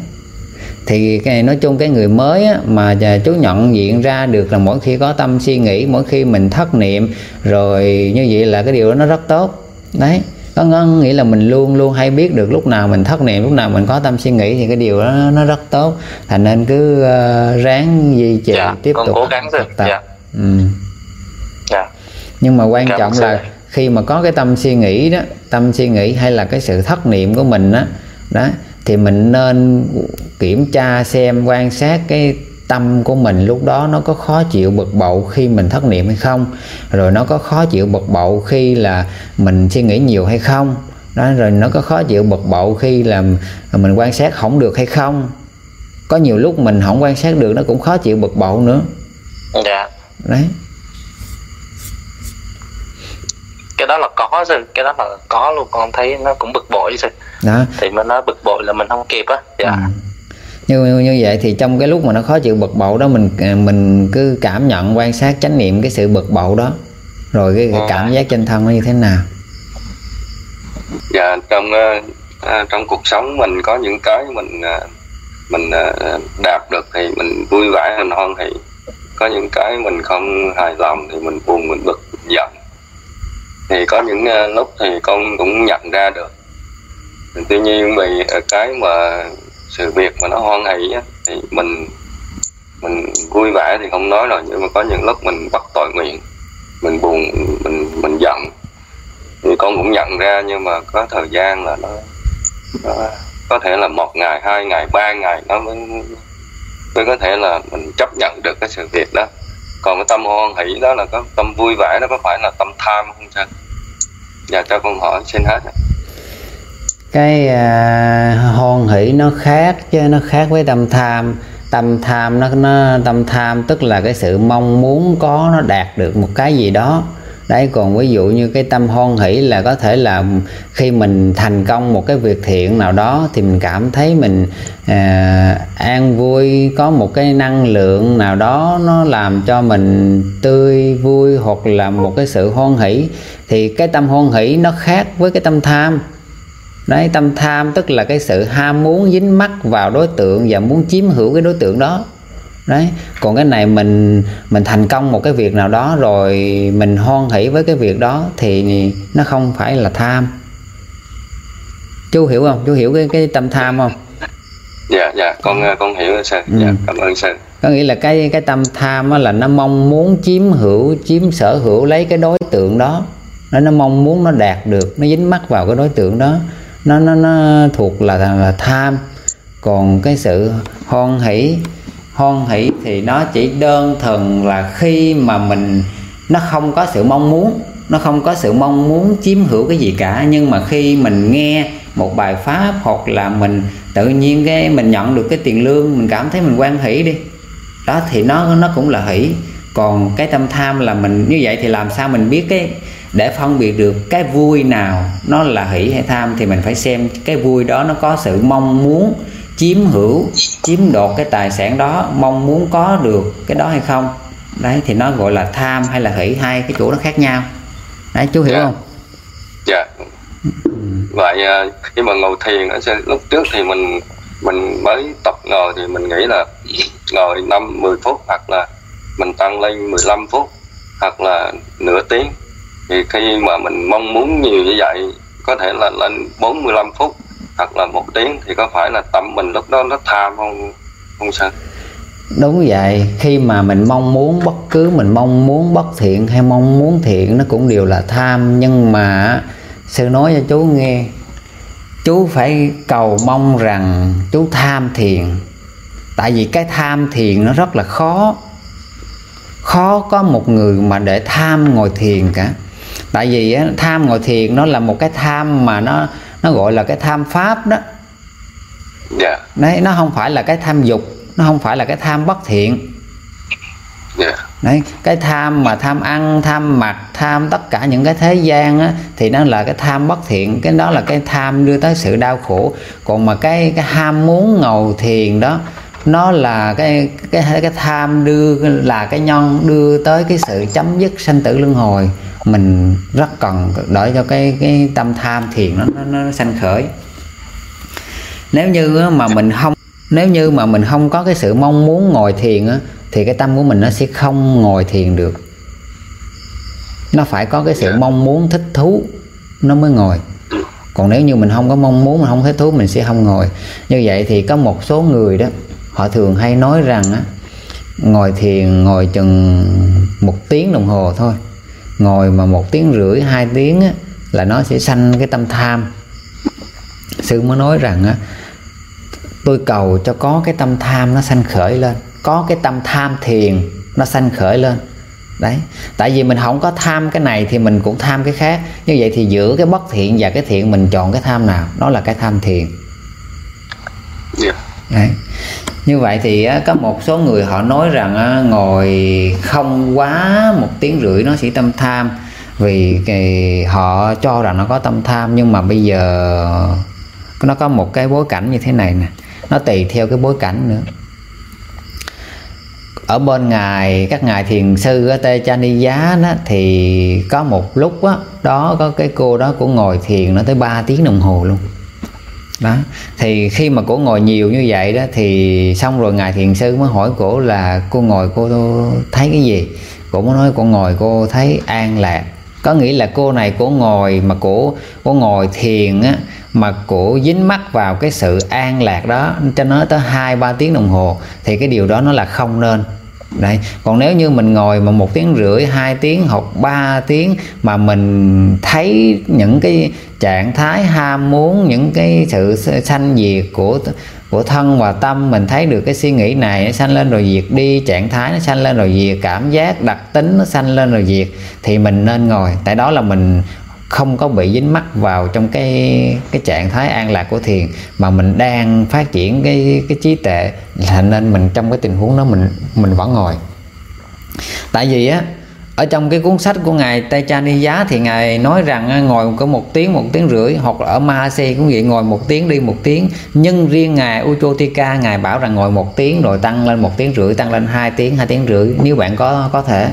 Thì cái này nói chung cái người mới á, mà chú nhận diện ra được là mỗi khi có tâm suy nghĩ mỗi khi mình thất niệm rồi như vậy là cái điều đó nó rất tốt. Đấy có nghĩa là mình luôn luôn hay biết được lúc nào mình thất niệm lúc nào mình có tâm suy nghĩ thì cái điều đó nó rất tốt. Thành nên cứ ờ, ráng duy trì dạ tiếp tục cố gắng rồi tập. Dạ. Ừ. dạ. Nhưng mà quan Cảm trọng là khi mà có cái tâm suy nghĩ đó tâm suy nghĩ hay là cái sự thất niệm của mình đó đó thì mình nên kiểm tra xem quan sát cái tâm của mình lúc đó nó có khó chịu bực bội khi mình thất niệm hay không? Rồi nó có khó chịu bực bội khi là mình suy nghĩ nhiều hay không? Đó rồi nó có khó chịu bực bội khi là mình quan sát không được hay không? Có nhiều lúc mình không quan sát được nó cũng khó chịu bực bội nữa. Dạ. Đấy. Cái đó là có rồi cái đó là có luôn con thấy nó cũng bực bội rồi đó. Thì mà nó bực bội là mình không kịp á. Dạ. Ừ. như như vậy thì trong cái lúc mà nó khó chịu bực bội đó mình mình cứ cảm nhận quan sát chánh niệm cái sự bực bội đó. Rồi cái, cái Ừ. cảm giác trên thân nó như thế nào? Dạ trong ờ, à, trong cuộc sống mình có những cái mình à, mình à, đạt được thì mình vui vẻ mình hoan hỉ có những cái mình không hài lòng thì mình buồn mình bực mình giận. Thì có những lúc thì con cũng nhận ra được. Tuy nhiên vì ờ, cái mà sự việc mà nó hoan hỷ á, thì mình mình vui vẻ thì không nói rồi nhưng mà có những lúc mình bắt tội nguyện mình buồn mình mình giận. Thì con cũng nhận ra nhưng mà có thời gian là nó, nó có thể là một ngày hai ngày ba ngày nó mới mới có thể là mình chấp nhận được cái sự việc đó. Còn cái tâm hoan hỷ đó là có tâm vui vẻ đó có phải là tâm tham không sao dạ cho con hỏi xin hết ạ cái à, hoan hỷ nó khác chứ nó khác với tâm tham. Tâm tham nó nó tâm tham tức là cái sự mong muốn có nó đạt được một cái gì đó. Đấy còn ví dụ như cái tâm hoan hỷ là có thể là khi mình thành công một cái việc thiện nào đó thì mình cảm thấy mình à, an vui có một cái năng lượng nào đó nó làm cho mình tươi vui hoặc là một cái sự hoan hỷ. Thì cái tâm hoan hỷ nó khác với cái tâm tham đấy tâm tham tức là cái sự ham muốn dính mắc vào đối tượng và muốn chiếm hữu cái đối tượng đó. Đấy. Còn cái này mình mình thành công một cái việc nào đó rồi mình hoan hỷ với cái việc đó thì nó không phải là tham. Chú hiểu không? Chú hiểu cái cái tâm tham không? Dạ dạ. Con ờ, con hiểu sư dạ Ừ. cảm ơn sư có nghĩa là cái cái tâm tham á là nó mong muốn chiếm hữu chiếm sở hữu lấy cái đối tượng đó. Nó nó mong muốn nó đạt được nó dính mắc vào cái đối tượng đó nó nó nó thuộc là là tham. Còn cái sự hoan hỷ hoan hỷ thì nó chỉ đơn thuần là khi mà mình, nó không có sự mong muốn, nó không có sự mong muốn chiếm hữu cái gì cả. Nhưng mà khi mình nghe một bài pháp hoặc là mình tự nhiên cái mình nhận được cái tiền lương, mình cảm thấy mình quan hỷ đi, đó thì nó nó cũng là hỷ. Còn cái tâm tham là mình, như vậy thì làm sao mình biết cái để phân biệt được cái vui nào nó là hỷ hay tham thì mình phải xem cái vui đó nó có sự mong muốn chiếm hữu chiếm đoạt cái tài sản đó mong muốn có được cái đó hay không. Đấy thì nó gọi là tham hay là hỷ hai cái chỗ nó khác nhau. Đấy chú hiểu Dạ. không? Dạ. Vậy à, khi mà ngồi thiền ở trên- lúc trước thì mình mình mới tập ngồi thì mình nghĩ là ngồi năm 10 phút hoặc là mình tăng lên 15 phút hoặc là nửa tiếng thì khi mà mình mong muốn nhiều như vậy, có thể là lên 45 phút hoặc là một tiếng thì có phải là tâm mình lúc đó nó tham không không sao? Đúng vậy. Khi mà mình mong muốn bất cứ, mình mong muốn bất thiện hay mong muốn thiện nó cũng đều là tham. Nhưng mà sư nói cho chú nghe, chú phải cầu mong rằng chú tham thiền. Tại vì cái tham thiền nó rất là khó. Khó có một người mà để tham ngồi thiền cả tại vì á, tham ngồi thiền nó là một cái tham mà nó nó gọi là cái tham pháp đó. Dạ. Đấy nó không phải là cái tham dục nó không phải là cái tham bất thiện. Dạ. Đấy cái tham mà tham ăn tham mặc tham tất cả những cái thế gian á, thì nó là cái tham bất thiện. Cái đó là cái tham đưa tới sự đau khổ. Còn mà cái cái ham muốn ngồi thiền đó nó là cái cái cái tham đưa là cái nhân đưa tới cái sự chấm dứt sanh tử luân hồi mình rất cần để cho cái cái tâm tham thiền nó nó, nó sanh khởi. Nếu như mà mình không nếu như mà mình không có cái sự mong muốn ngồi thiền á thì cái tâm của mình nó sẽ không ngồi thiền được. Nó phải có cái sự Dạ. mong muốn thích thú nó mới ngồi. Còn nếu như mình không có mong muốn mình không thích thú mình sẽ không ngồi. Như vậy thì có một số người đó họ thường hay nói rằng á ngồi thiền ngồi chừng một tiếng đồng hồ thôi ngồi mà một tiếng rưỡi hai tiếng á, là nó sẽ sanh cái tâm tham. Sư mới nói rằng á tôi cầu cho có cái tâm tham nó sanh khởi lên có cái tâm tham thiền nó sanh khởi lên. Đấy tại vì mình không có tham cái này thì mình cũng tham cái khác. Như vậy thì giữa cái bất thiện và cái thiện mình chọn cái tham nào? Đó là cái tham thiền. Dạ. Đấy. Như vậy thì có một số người họ nói rằng ngồi không quá một tiếng rưỡi nó sẽ tâm tham. Vì cái, họ cho rằng nó có tâm tham nhưng mà bây giờ nó có một cái bối cảnh như thế này nè. Nó tùy theo cái bối cảnh nữa. Ở bên ngài các ngài thiền sư ở Tê Chani Giá đó thì có một lúc đó, đó có cái cô đó cũng ngồi thiền nó tới 3 tiếng đồng hồ luôn đó. Thì khi mà cổ ngồi nhiều như vậy đó, thì xong rồi ngài thiền sư mới hỏi cổ là, cô ngồi cô thấy cái gì? Cổ mới nói, cô ngồi cô thấy an lạc. Có nghĩa là cô này cổ ngồi mà cổ cổ ngồi thiền á, mà cổ dính mắt vào cái sự an lạc đó, cho nó tới hai, ba tiếng đồng hồ, thì cái điều đó nó là không nên. Đấy. Còn nếu như mình ngồi mà một tiếng rưỡi, hai tiếng hoặc ba tiếng mà mình thấy những cái trạng thái ham muốn, những cái sự sanh diệt của của thân và tâm mình thấy được cái suy nghĩ này nó sanh lên rồi diệt đi trạng thái nó sanh lên rồi diệt cảm giác đặc tính nó sanh lên rồi diệt thì mình nên ngồi tại đó là mình không có bị dính mắc vào trong cái cái trạng thái an lạc của thiền, mà mình đang phát triển cái cái trí tệ, là nên mình trong cái tình huống đó mình mình vẫn ngồi. Tại vì á, ở trong cái cuốn sách của ngài Tây Giá thì ngài nói rằng ngồi có một tiếng một tiếng rưỡi, hoặc là ở Mahasi cũng vậy, ngồi một tiếng đi một tiếng. Nhưng riêng ngài Uchotika, ngài bảo rằng ngồi một tiếng rồi tăng lên một tiếng rưỡi, tăng lên hai tiếng hai tiếng rưỡi, nếu bạn có có thể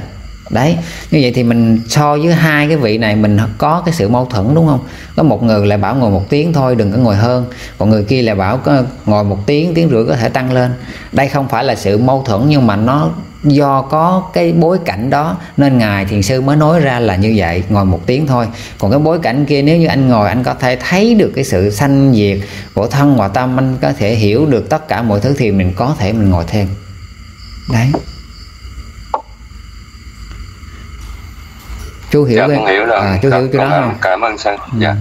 đấy, như vậy thì mình so với hai cái vị này mình có cái sự mâu thuẫn, đúng không? Có một người lại bảo ngồi một tiếng thôi, đừng có ngồi hơn. Còn người kia lại bảo có ngồi một tiếng tiếng rưỡi có thể tăng lên. Đây không phải là sự mâu thuẫn, nhưng mà nó do có cái bối cảnh đó. Nên ngài thiền sư mới nói ra là như vậy, ngồi một tiếng thôi. Còn cái bối cảnh kia, nếu như anh ngồi, anh có thể thấy được cái sự sanh diệt của thân và tâm, anh có thể hiểu được tất cả mọi thứ thì mình có thể mình ngồi thêm. Đấy. Chú hiểu dạ cái- hiểu rồi. À, chú hiểu chỗ đó cảm, không cảm ơn sư dạ.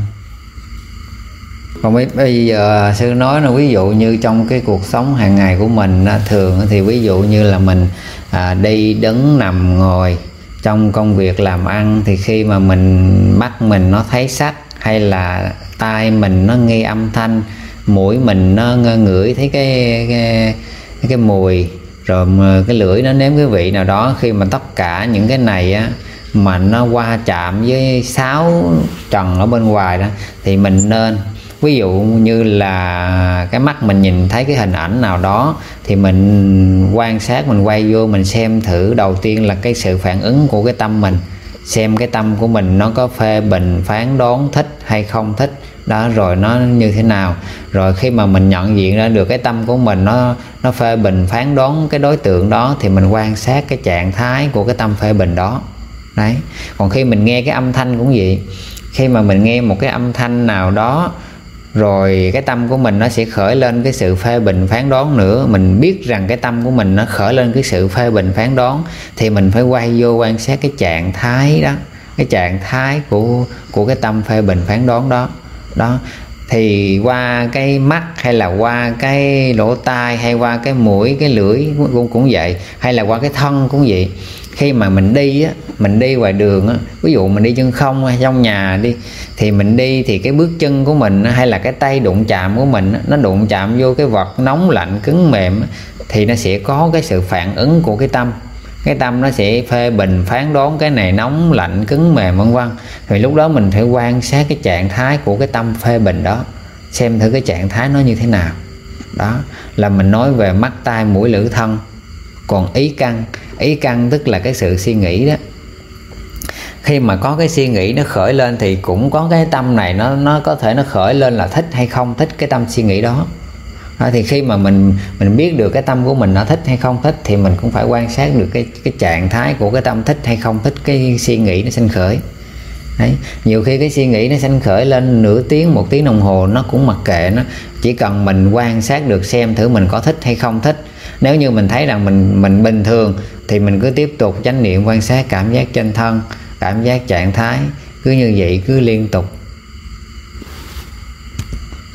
Còn bây, bây giờ sư nói là ví dụ như trong cái cuộc sống hàng ngày của mình thường thì ví dụ như là mình à, đi đứng nằm ngồi trong công việc làm ăn thì khi mà mình mắt mình nó thấy sắc hay là tai mình nó nghe âm thanh mũi mình nó ngửi thấy cái cái, cái mùi rồi cái lưỡi nó nếm cái vị nào đó khi mà tất cả những cái này á mà nó qua chạm với sáu trần ở bên ngoài đó, thì mình nên, ví dụ như là cái mắt mình nhìn thấy cái hình ảnh nào đó, thì mình quan sát, mình quay vô, mình xem thử. Đầu tiên là cái sự phản ứng của cái tâm mình, xem cái tâm của mình nó có phê bình, phán đoán thích hay không thích. Đó, rồi nó như thế nào. Rồi khi mà mình nhận diện ra được cái tâm của mình nó nó phê bình, phán đoán cái đối tượng đó, thì mình quan sát cái trạng thái của cái tâm phê bình đó đấy. Còn khi mình nghe cái âm thanh cũng vậy. Khi mà mình nghe một cái âm thanh nào đó, rồi cái tâm của mình nó sẽ khởi lên cái sự phê bình phán đoán nữa. Mình biết rằng cái tâm của mình nó khởi lên cái sự phê bình phán đoán, thì mình phải quay vô quan sát cái trạng thái đó, cái trạng thái của của cái tâm phê bình phán đoán đó. Đó thì qua cái mắt hay là qua cái lỗ tai hay qua cái mũi, cái lưỡi cũng cũng vậy, hay là qua cái thân cũng vậy. Khi mà mình đi á, mình đi ngoài đường á, ví dụ mình đi chân không hay trong nhà đi, thì mình đi thì cái bước chân của mình hay là cái tay đụng chạm của mình nó đụng chạm vô cái vật nóng lạnh, cứng mềm thì nó sẽ có cái sự phản ứng của cái tâm cái tâm nó sẽ phê bình, phán đoán cái này nóng lạnh, cứng mềm, vân vân. Thì lúc đó mình phải quan sát cái trạng thái của cái tâm phê bình đó, xem thử cái trạng thái nó như thế nào. Đó, là mình nói về mắt, tai, mũi, lưỡi, thân. Còn ý căn ý căn tức là cái sự suy nghĩ đó. Khi mà có cái suy nghĩ nó khởi lên thì cũng có cái tâm này nó nó có thể nó khởi lên là thích hay không, thích cái tâm suy nghĩ đó đó, thì khi mà mình mình biết được cái tâm của mình nó thích hay không thích thì mình cũng phải quan sát được cái cái trạng thái của cái tâm thích hay không thích cái suy nghĩ nó sinh khởi. Đấy nhiều khi cái suy nghĩ nó sanh khởi lên nửa tiếng một tiếng đồng hồ nó cũng mặc kệ nó. Chỉ cần mình quan sát được xem thử mình có thích hay không thích. Nếu như mình thấy rằng mình mình bình thường thì mình cứ tiếp tục chánh niệm quan sát cảm giác trên thân cảm giác trạng thái cứ như vậy cứ liên tục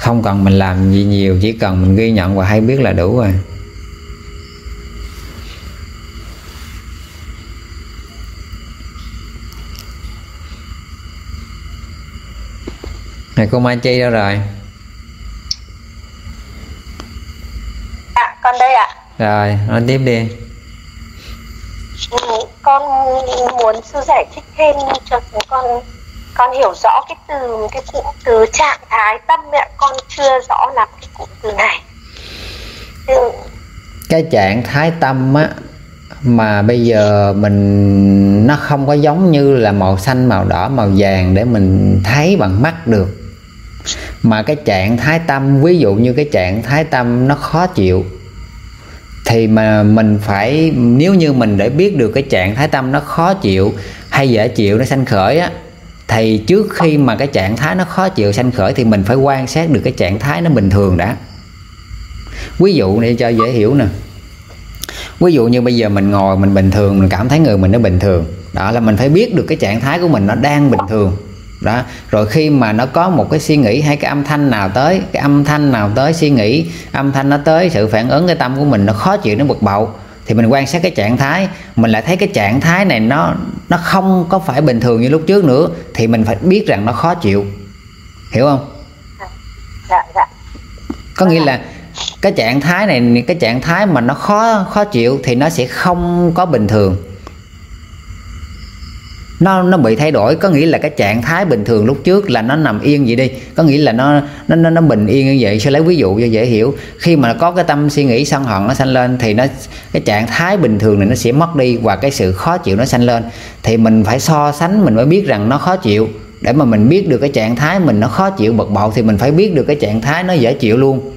không cần mình làm gì nhiều chỉ cần mình ghi nhận và hay biết là đủ rồi. Này cô Mai Chi đâu rồi? À con đây ạ. Rồi nói tiếp đi. Ừ, con muốn sư giải thích thêm cho chúng con con hiểu rõ cái từ, cái cụm từ trạng thái tâm mẹ con chưa rõ lắm cái cụm từ này. Cái trạng thái tâm á, mà bây giờ mình, nó không có giống như là màu xanh, màu đỏ, màu vàng để mình thấy bằng mắt được. Mà cái trạng thái tâm, ví dụ như cái trạng thái tâm nó khó chịu, thì mà mình phải, nếu như mình để biết được cái trạng thái tâm nó khó chịu hay dễ chịu, nó sanh khởi á thì trước khi mà cái trạng thái nó khó chịu, sanh khởi thì mình phải quan sát được cái trạng thái nó bình thường đã. Ví dụ để cho dễ hiểu nè. Ví dụ như bây giờ mình ngồi mình bình thường, mình cảm thấy người mình nó bình thường. Đó là mình phải biết được cái trạng thái của mình nó đang bình thường. Đó, rồi khi mà nó có một cái suy nghĩ hay cái âm thanh nào tới, cái âm thanh nào tới suy nghĩ, âm thanh nó tới, sự phản ứng, cái tâm của mình nó khó chịu, nó bực bội thì mình quan sát cái trạng thái mình lại thấy cái trạng thái này nó nó không có phải bình thường như lúc trước nữa thì mình phải biết rằng nó khó chịu. Hiểu không? Dạ dạ. Có nghĩa là cái trạng thái này cái trạng thái mà nó khó khó chịu thì nó sẽ không có bình thường nó nó bị thay đổi. Có nghĩa là cái trạng thái bình thường lúc trước là nó nằm yên vậy đi. Có nghĩa là nó nó nó, nó bình yên như vậy. Sẽ lấy ví dụ cho dễ hiểu. Khi mà có cái tâm suy nghĩ sân hận nó sanh lên thì nó cái trạng thái bình thường này nó sẽ mất đi và cái sự khó chịu nó sanh lên. Thì mình phải so sánh mình mới biết rằng nó khó chịu. Để mà mình biết được cái trạng thái mình nó khó chịu bực bội thì mình phải biết được cái trạng thái nó dễ chịu luôn.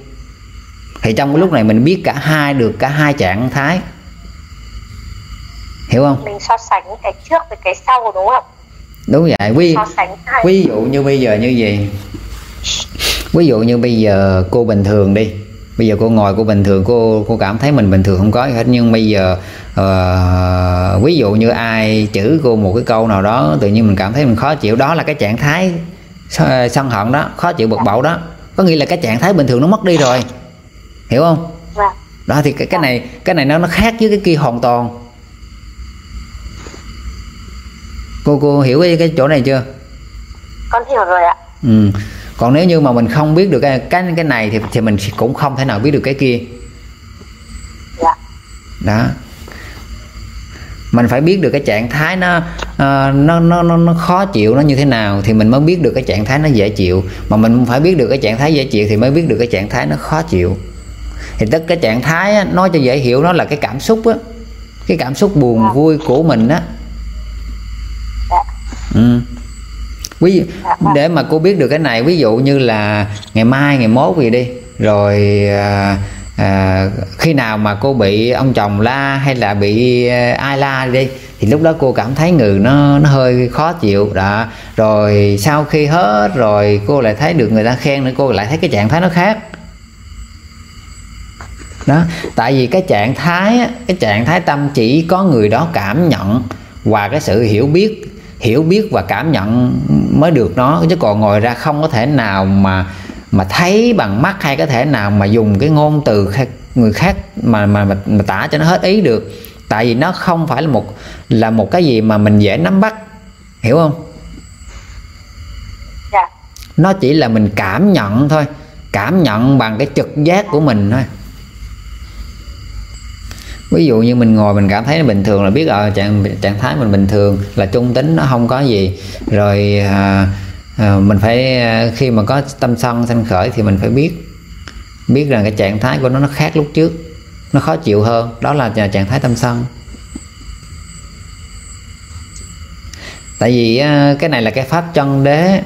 Thì trong cái lúc này mình biết cả hai được cả hai trạng thái hiểu không? Mình so sánh cái trước với cái sau đúng không? Đúng vậy. Ví so sánh hai. ví dụ như bây giờ như gì? Ví dụ như bây giờ cô bình thường đi. Bây giờ cô ngồi cô bình thường cô cô cảm thấy mình bình thường không có gì hết. Nhưng bây giờ uh, ví dụ như ai chửi cô một cái câu nào đó tự nhiên mình cảm thấy mình khó chịu. Đó là cái trạng thái sân hận đó khó chịu bực bội đó. Có nghĩa là cái trạng thái bình thường nó mất đi rồi. Hiểu không? Vâng. đó thì cái cái này cái này nó nó khác với cái kia hoàn toàn cô cô hiểu cái cái chỗ này chưa? Con hiểu rồi ạ. Ừ. còn nếu như mà mình không biết được cái cái cái này thì thì mình cũng không thể nào biết được cái kia. Dạ. Đó. Mình phải biết được cái trạng thái nó uh, nó, nó nó nó khó chịu nó như thế nào thì mình mới biết được cái trạng thái nó dễ chịu. Mà mình phải biết được cái trạng thái dễ chịu thì mới biết được cái trạng thái nó khó chịu. Thì tất cái trạng thái á, nói cho dễ hiểu nó là cái cảm xúc á. Cái cảm xúc buồn vui của mình á ừ. ví để mà cô biết được cái này ví dụ như là ngày mai ngày mốt gì đi. Rồi à, à, khi nào mà cô bị ông chồng la hay là bị à, ai la đi thì lúc đó cô cảm thấy người nó nó hơi khó chịu. Đó. Rồi sau khi hết rồi cô lại thấy được người ta khen nữa cô lại thấy cái trạng thái nó khác. Đó. Tại vì cái trạng thái cái trạng thái tâm chỉ có người đó cảm nhận và cái sự hiểu biết hiểu biết và cảm nhận mới được nó. Chứ còn ngồi ra không có thể nào mà mà thấy bằng mắt hay có thể nào mà dùng cái ngôn từ khác, người khác mà, mà mà mà tả cho nó hết ý được. Tại vì nó không phải là một là một cái gì mà mình dễ nắm bắt. Hiểu không? Dạ. Nó chỉ là mình cảm nhận thôi cảm nhận bằng cái trực giác của mình thôi ví dụ như mình ngồi mình cảm thấy nó bình thường là biết ở trạng trạng thái mình bình thường là trung tính nó không có gì. Rồi à, à, mình phải à, khi mà có tâm sân sanh khởi thì mình phải biết biết rằng cái trạng thái của nó nó khác lúc trước nó khó chịu hơn. Đó là trạng thái tâm sân. Tại vì à, cái này là cái pháp chân đế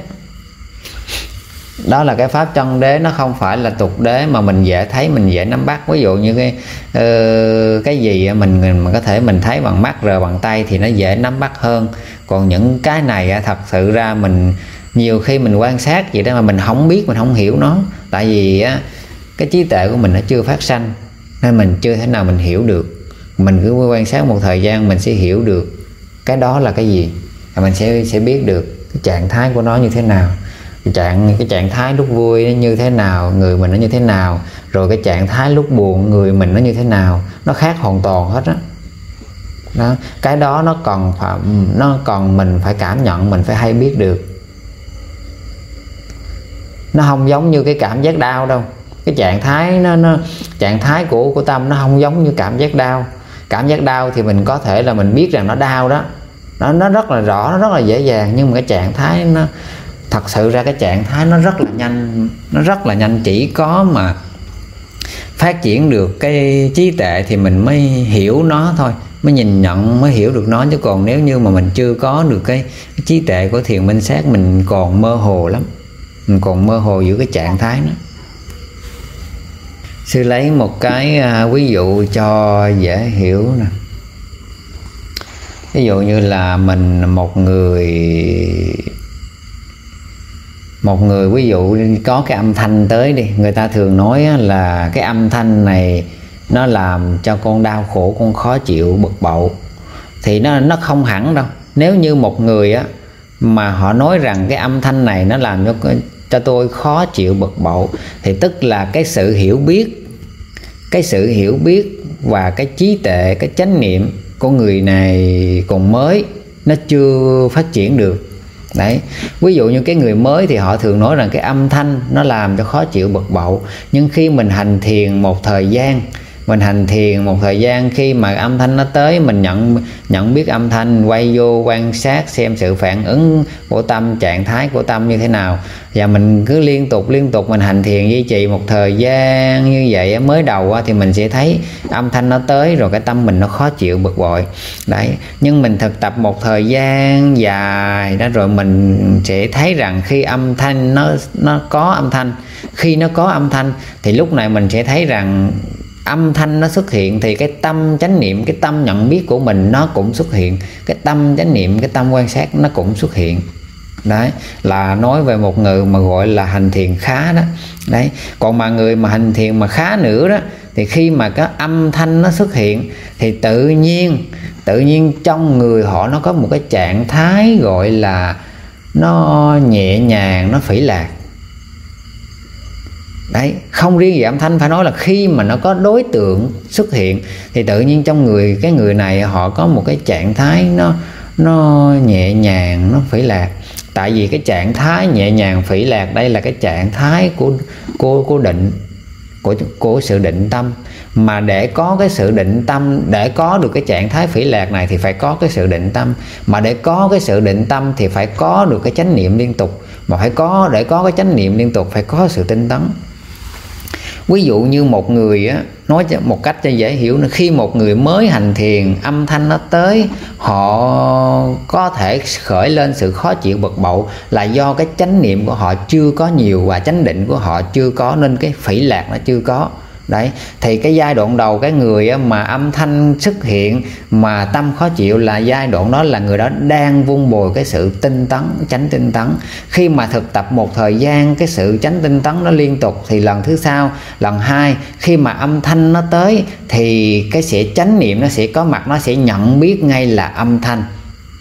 đó là cái pháp chân đế nó không phải là tục đế mà mình dễ thấy mình dễ nắm bắt. Ví dụ như cái uh, cái gì mình mình có thể mình thấy bằng mắt rồi bằng tay thì nó dễ nắm bắt hơn. Còn những cái này thật sự ra mình nhiều khi mình quan sát vậy đó mà mình không biết mình không hiểu nó. Tại vì á cái trí tuệ của mình nó chưa phát sanh nên mình chưa thể nào mình hiểu được. Mình cứ quan sát một thời gian mình sẽ hiểu được cái đó là cái gì và mình sẽ sẽ biết được cái trạng thái của nó như thế nào trạng cái trạng thái lúc vui nó như thế nào người mình nó như thế nào rồi cái trạng thái lúc buồn người mình nó như thế nào nó khác hoàn toàn hết á. Đó. đó cái đó nó còn phải nó còn mình phải cảm nhận mình phải hay biết được. Nó không giống như cái cảm giác đau đâu. Cái trạng thái nó, nó trạng thái của của tâm nó không giống như cảm giác đau. Cảm giác đau thì mình có thể là mình biết rằng nó đau đó. Nó nó rất là rõ nó rất là dễ dàng nhưng mà cái trạng thái nó thật sự ra cái trạng thái nó rất là nhanh nó rất là nhanh. Chỉ có mà phát triển được cái trí tuệ thì mình mới hiểu nó thôi mới nhìn nhận mới hiểu được nó. Chứ còn nếu như mà mình chưa có được cái, cái trí tuệ của thiền minh sát mình còn mơ hồ lắm. Mình còn mơ hồ giữa cái trạng thái đó. Sư lấy một cái à, ví dụ cho dễ hiểu nè. Ví dụ như là mình một người một người ví dụ có cái âm thanh tới đi, người ta thường nói là cái âm thanh này nó làm cho con đau khổ, con khó chịu, bực bội. Thì nó nó không hẳn đâu. Nếu như một người á mà họ nói rằng cái âm thanh này nó làm cho cho tôi khó chịu, bực bội, thì tức là cái sự hiểu biết, cái sự hiểu biết và cái trí tuệ, cái chánh niệm của người này còn mới, nó chưa phát triển được đấy. Ví dụ như cái người mới thì họ thường nói rằng cái âm thanh nó làm cho khó chịu bực bội. Nhưng khi mình hành thiền một thời gian mình hành thiền một thời gian khi mà âm thanh nó tới, mình nhận nhận biết âm thanh, quay vô quan sát xem sự phản ứng của tâm, trạng thái của tâm như thế nào. Và mình cứ liên tục liên tục mình hành thiền duy trì một thời gian như vậy mới đầu thì mình sẽ thấy âm thanh nó tới rồi cái tâm mình nó khó chịu, bực bội. Đấy, nhưng mình thực tập một thời gian dài đó rồi mình sẽ thấy rằng khi âm thanh nó nó có âm thanh. Khi nó có âm thanh thì lúc này mình sẽ thấy rằng âm thanh nó xuất hiện thì cái tâm chánh niệm, cái tâm nhận biết của mình nó cũng xuất hiện. Cái tâm chánh niệm, cái tâm quan sát nó cũng xuất hiện. Đấy, là nói về một người mà gọi là hành thiền khá đó. Đấy, còn mà người mà hành thiền mà khá nữa đó, thì khi mà cái âm thanh nó xuất hiện thì tự nhiên tự nhiên trong người họ nó có một cái trạng thái gọi là nó nhẹ nhàng, nó phỉ lạc đấy, không riêng gì âm thanh, phải nói là khi mà nó có đối tượng xuất hiện thì tự nhiên trong người, cái người này họ có một cái trạng thái nó nó nhẹ nhàng, nó phỉ lạc. Tại vì cái trạng thái nhẹ nhàng, phỉ lạc, đây là cái trạng thái của của của định, của của sự định tâm. Mà để có cái sự định tâm, để có được cái trạng thái phỉ lạc này thì phải có cái sự định tâm. Mà để có cái sự định tâm thì phải có được cái chánh niệm liên tục. Mà phải có, để có cái chánh niệm liên tục, phải có sự tinh tấn ví dụ như một người á, nói một cách cho dễ hiểu là khi một người mới hành thiền âm thanh nó tới họ có thể khởi lên sự khó chịu bực bội là do cái chánh niệm của họ chưa có nhiều và chánh định của họ chưa có nên cái phỉ lạc nó chưa có đấy, thì cái giai đoạn đầu cái người mà âm thanh xuất hiện mà tâm khó chịu là giai đoạn đó là người đó đang vun bồi cái sự tinh tấn tránh tinh tấn. Khi mà thực tập một thời gian, cái sự tránh tinh tấn nó liên tục thì lần thứ sau, lần hai, khi mà âm thanh nó tới thì cái sẽ chánh niệm nó sẽ có mặt, nó sẽ nhận biết ngay là âm thanh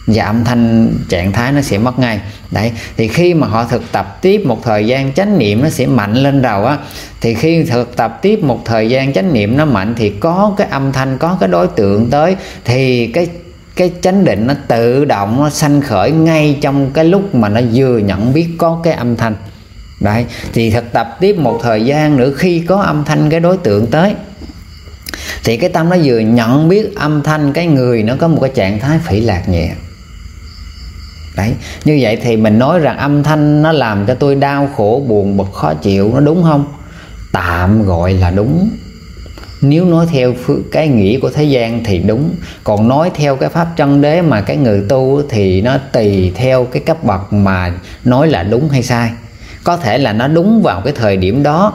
và âm thanh, trạng thái nó sẽ mất ngay. Đấy, thì khi mà họ thực tập tiếp một thời gian chánh niệm nó sẽ mạnh lên đầu á. Thì khi thực tập tiếp một thời gian chánh niệm nó mạnh thì có cái âm thanh, có cái đối tượng tới. Thì cái cái chánh định nó tự động nó sanh khởi ngay trong cái lúc mà nó vừa nhận biết có cái âm thanh. Đấy, thì thực tập tiếp một thời gian nữa khi có âm thanh cái đối tượng tới, thì cái tâm nó vừa nhận biết âm thanh cái người nó có một cái trạng thái phỉ lạc nhẹ đấy, như vậy thì mình nói rằng âm thanh nó làm cho tôi đau khổ, buồn bực, khó chịu, nó đúng không? Tạm gọi là đúng. Nếu nói theo cái nghĩa của thế gian thì đúng. Còn nói theo cái pháp chân đế mà cái người tu thì nó tùy theo cái cấp bậc mà nói là đúng hay sai. Có thể là nó đúng vào cái thời điểm đó,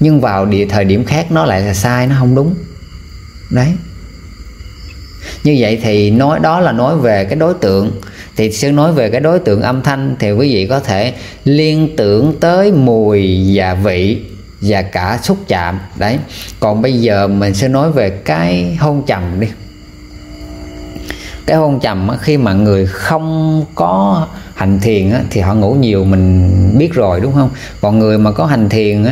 nhưng vào địa thời điểm khác nó lại là sai, nó không đúng. Đấy. Như vậy thì nói, đó là nói về cái đối tượng thì sư nói về cái đối tượng âm thanh thì quý vị có thể liên tưởng tới mùi và vị và cả xúc chạm. Đấy. Còn bây giờ mình sẽ nói về cái hôn trầm đi. Cái hôn trầm khi mà người không có hành thiền thì họ ngủ nhiều mình biết rồi, đúng không? Còn người mà có hành thiền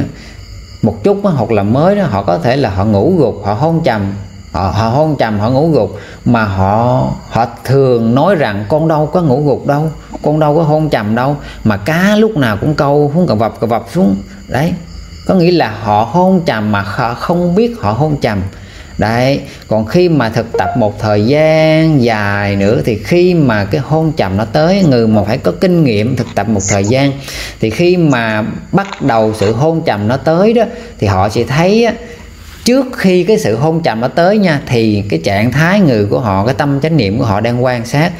một chút hoặc là mới đó, họ có thể là họ ngủ gục, họ hôn trầm họ, họ hôn trầm họ ngủ gục. Mà họ họ thường nói rằng con đâu có ngủ gục đâu con đâu có hôn trầm đâu. Mà cá lúc nào cũng câu xuống cà vập cà vập xuống. Đấy có nghĩa là họ hôn trầm mà họ không biết họ hôn trầm. Đấy còn khi mà thực tập một thời gian dài nữa thì khi mà cái hôn trầm nó tới người mà phải có kinh nghiệm thực tập một thời gian thì khi mà bắt đầu sự hôn trầm nó tới đó thì họ sẽ thấy trước khi cái sự hôn trầm nó tới nha, thì cái trạng thái người của họ, cái tâm chánh niệm của họ đang quan sát.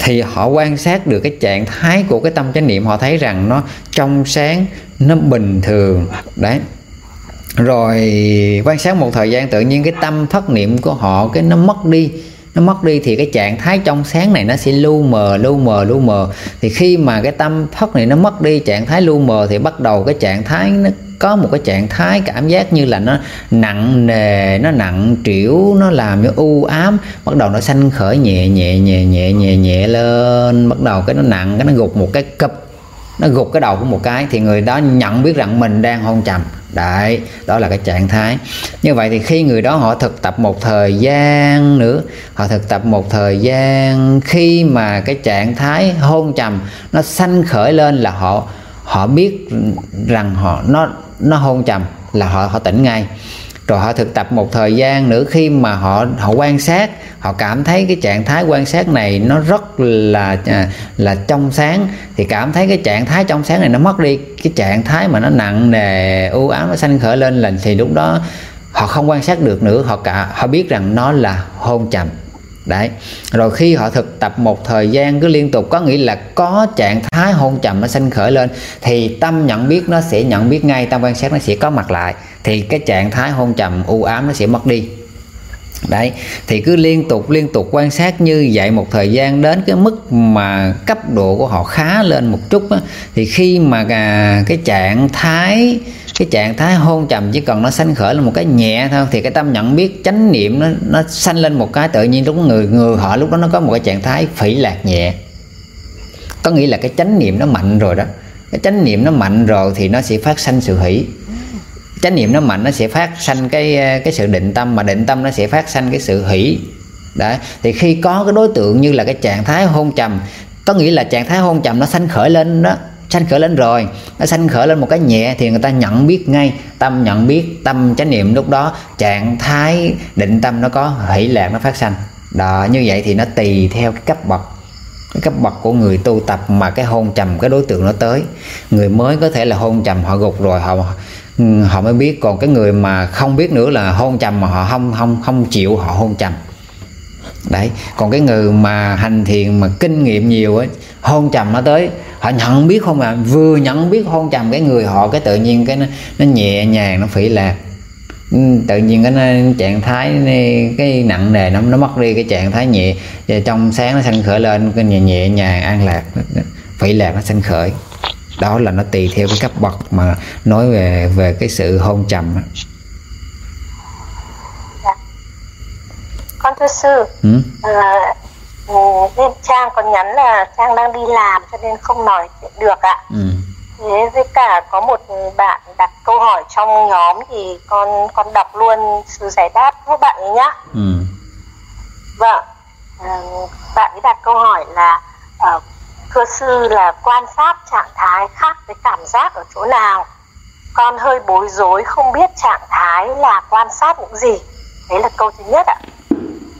Thì họ quan sát được cái trạng thái của cái tâm chánh niệm, họ thấy rằng nó trong sáng, nó bình thường. Đấy. Rồi, quan sát một thời gian tự nhiên cái tâm phát niệm của họ, cái nó mất đi. Nó mất đi thì cái trạng thái trong sáng này nó sẽ lu mờ lu mờ lu mờ. Thì khi mà cái tâm thất này nó mất đi, trạng thái lu mờ thì bắt đầu cái trạng thái nó có một cái trạng thái cảm giác như là nó nặng nề, nó nặng trĩu, nó làm như u ám. Bắt đầu nó xanh khởi nhẹ nhẹ nhẹ nhẹ nhẹ nhẹ lên. Bắt đầu cái nó nặng, cái nó gục một cái cập nó gục cái đầu của một cái thì người đó nhận biết rằng mình đang hôn trầm. Đấy, đó là cái trạng thái. Như vậy thì khi người đó họ thực tập một thời gian nữa, họ thực tập một thời gian, khi mà cái trạng thái hôn trầm nó sanh khởi lên là họ họ biết rằng họ, nó nó hôn trầm là họ họ tỉnh ngay. Rồi họ thực tập một thời gian nữa khi mà họ họ quan sát, họ cảm thấy cái trạng thái quan sát này nó rất là à, là trong sáng. Thì cảm thấy cái trạng thái trong sáng này nó mất đi. Cái trạng thái mà nó nặng nề, u ám, nó sanh khởi lên là thì lúc đó họ không quan sát được nữa. Họ cả, họ biết rằng nó là hôn trầm đấy. Rồi khi họ thực tập một thời gian cứ liên tục có nghĩa là có trạng thái hôn trầm nó sanh khởi lên thì tâm nhận biết nó sẽ nhận biết ngay tâm quan sát nó sẽ có mặt lại thì cái trạng thái hôn trầm u ám nó sẽ mất đi. Đấy. Thì cứ liên tục liên tục quan sát như vậy một thời gian đến cái mức mà cấp độ của họ khá lên một chút á, thì khi mà à, cái trạng thái cái trạng thái hôn trầm chỉ cần nó sanh khởi là một cái nhẹ thôi, thì cái tâm nhận biết, chánh niệm nó nó sanh lên một cái tự nhiên lúc người người họ lúc đó nó có một cái trạng thái phỉ lạc nhẹ. Có nghĩa là cái chánh niệm nó mạnh rồi đó. Cái chánh niệm nó mạnh rồi thì nó sẽ phát sanh sự hỷ. Chánh niệm nó mạnh nó sẽ phát sanh cái cái sự định tâm, mà định tâm nó sẽ phát sanh cái sự hỷ. Đấy thì khi có cái đối tượng như là cái trạng thái hôn trầm, có nghĩa là trạng thái hôn trầm nó sanh khởi lên đó sanh khởi lên rồi. Nó sanh khởi lên một cái nhẹ thì người ta nhận biết ngay, tâm nhận biết, tâm chánh niệm lúc đó, trạng thái định tâm nó có, hỷ lạc nó phát sanh. Đó, như vậy thì nó tùy theo cái cấp bậc. Cái cấp bậc của người tu tập mà cái hôn trầm, cái đối tượng nó tới. Người mới có thể là hôn trầm, họ gục rồi, họ họ mới biết. Còn cái người mà không biết nữa là hôn trầm mà họ không không không chịu họ hôn trầm đấy còn cái người mà hành thiền mà kinh nghiệm nhiều ấy hôn trầm nó tới họ nhận biết không à vừa nhận biết hôn trầm cái người họ cái tự nhiên cái nó, nó nhẹ nhàng nó phỉ lạc. Ừ, tự nhiên cái nó, trạng thái cái nặng nề nó nó mất đi cái trạng thái nhẹ và trong sáng nó sanh khởi lên cái nhẹ nhẹ nhàng an lạc phỉ lạc nó sanh khởi. Đó là nó tùy theo cái cấp bậc mà nói về về cái sự hôn trầm con thưa sư ừ? à, nên trang còn nhắn là trang đang đi làm cho nên không nói chuyện được ạ ừ. thế với cả có một bạn đặt câu hỏi trong nhóm thì con con đọc luôn sự giải đáp của bạn ấy nhá ừ. vâng à, bạn ấy đặt câu hỏi là uh, thưa sư là quan sát trạng thái khác với cảm giác ở chỗ nào con hơi bối rối không biết trạng thái là quan sát những gì đấy là câu thứ nhất ạ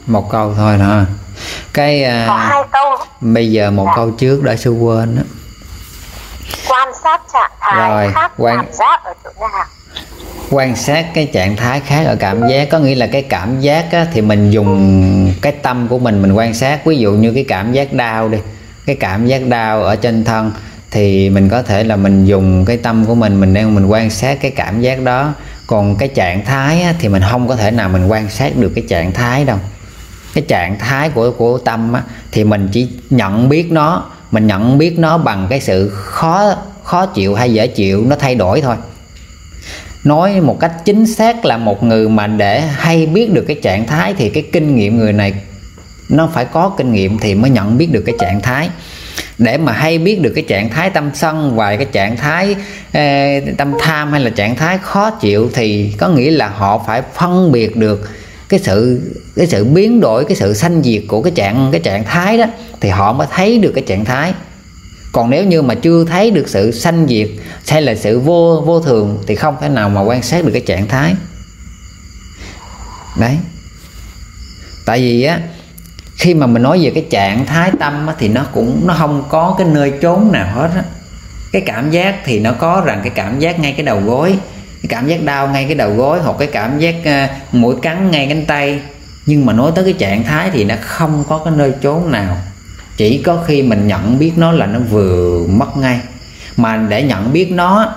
một câu thôi nè cái có hai câu. bây giờ một dạ. câu trước đã sư quên đó quan sát trạng thái rồi, khác quan... cảm giác ở chỗ nào? quan sát cái trạng thái khác ở cảm giác. Có nghĩa là cái cảm giác á, thì mình dùng cái tâm của mình mình quan sát. Ví dụ như cái cảm giác đau đi. Cái cảm giác đau ở trên thân thì mình có thể là mình dùng cái tâm của mình mình đang mình quan sát cái cảm giác đó. Còn cái trạng thái á, thì mình không có thể nào mình quan sát được cái trạng thái đâu cái trạng thái của của tâm á, thì mình chỉ nhận biết nó mình nhận biết nó bằng cái sự khó khó chịu hay dễ chịu nó thay đổi thôi. Nói một cách chính xác là một người mà để hay biết được cái trạng thái thì cái kinh nghiệm người này nó phải có kinh nghiệm thì mới nhận biết được cái trạng thái. Để mà hay biết được cái trạng thái tâm sân và cái trạng thái eh, tâm tham hay là trạng thái khó chịu thì có nghĩa là họ phải phân biệt được cái sự cái sự biến đổi cái sự sanh diệt của cái trạng cái trạng thái đó thì họ mới thấy được cái trạng thái. Còn nếu như mà chưa thấy được sự sanh diệt hay là sự vô vô thường thì không thể nào mà quan sát được cái trạng thái. Đấy. Tại vì á khi mà mình nói về cái trạng thái tâm á, thì nó cũng nó không có cái nơi trốn nào hết á. Cái cảm giác thì nó có rằng cái cảm giác ngay cái đầu gối cái cảm giác đau ngay cái đầu gối hoặc cái cảm giác uh, mũi cắn ngay cánh tay. Nhưng mà nói tới cái trạng thái thì nó không có cái nơi trốn nào. Chỉ có khi mình nhận biết nó là nó vừa mất ngay. Mà để nhận biết nó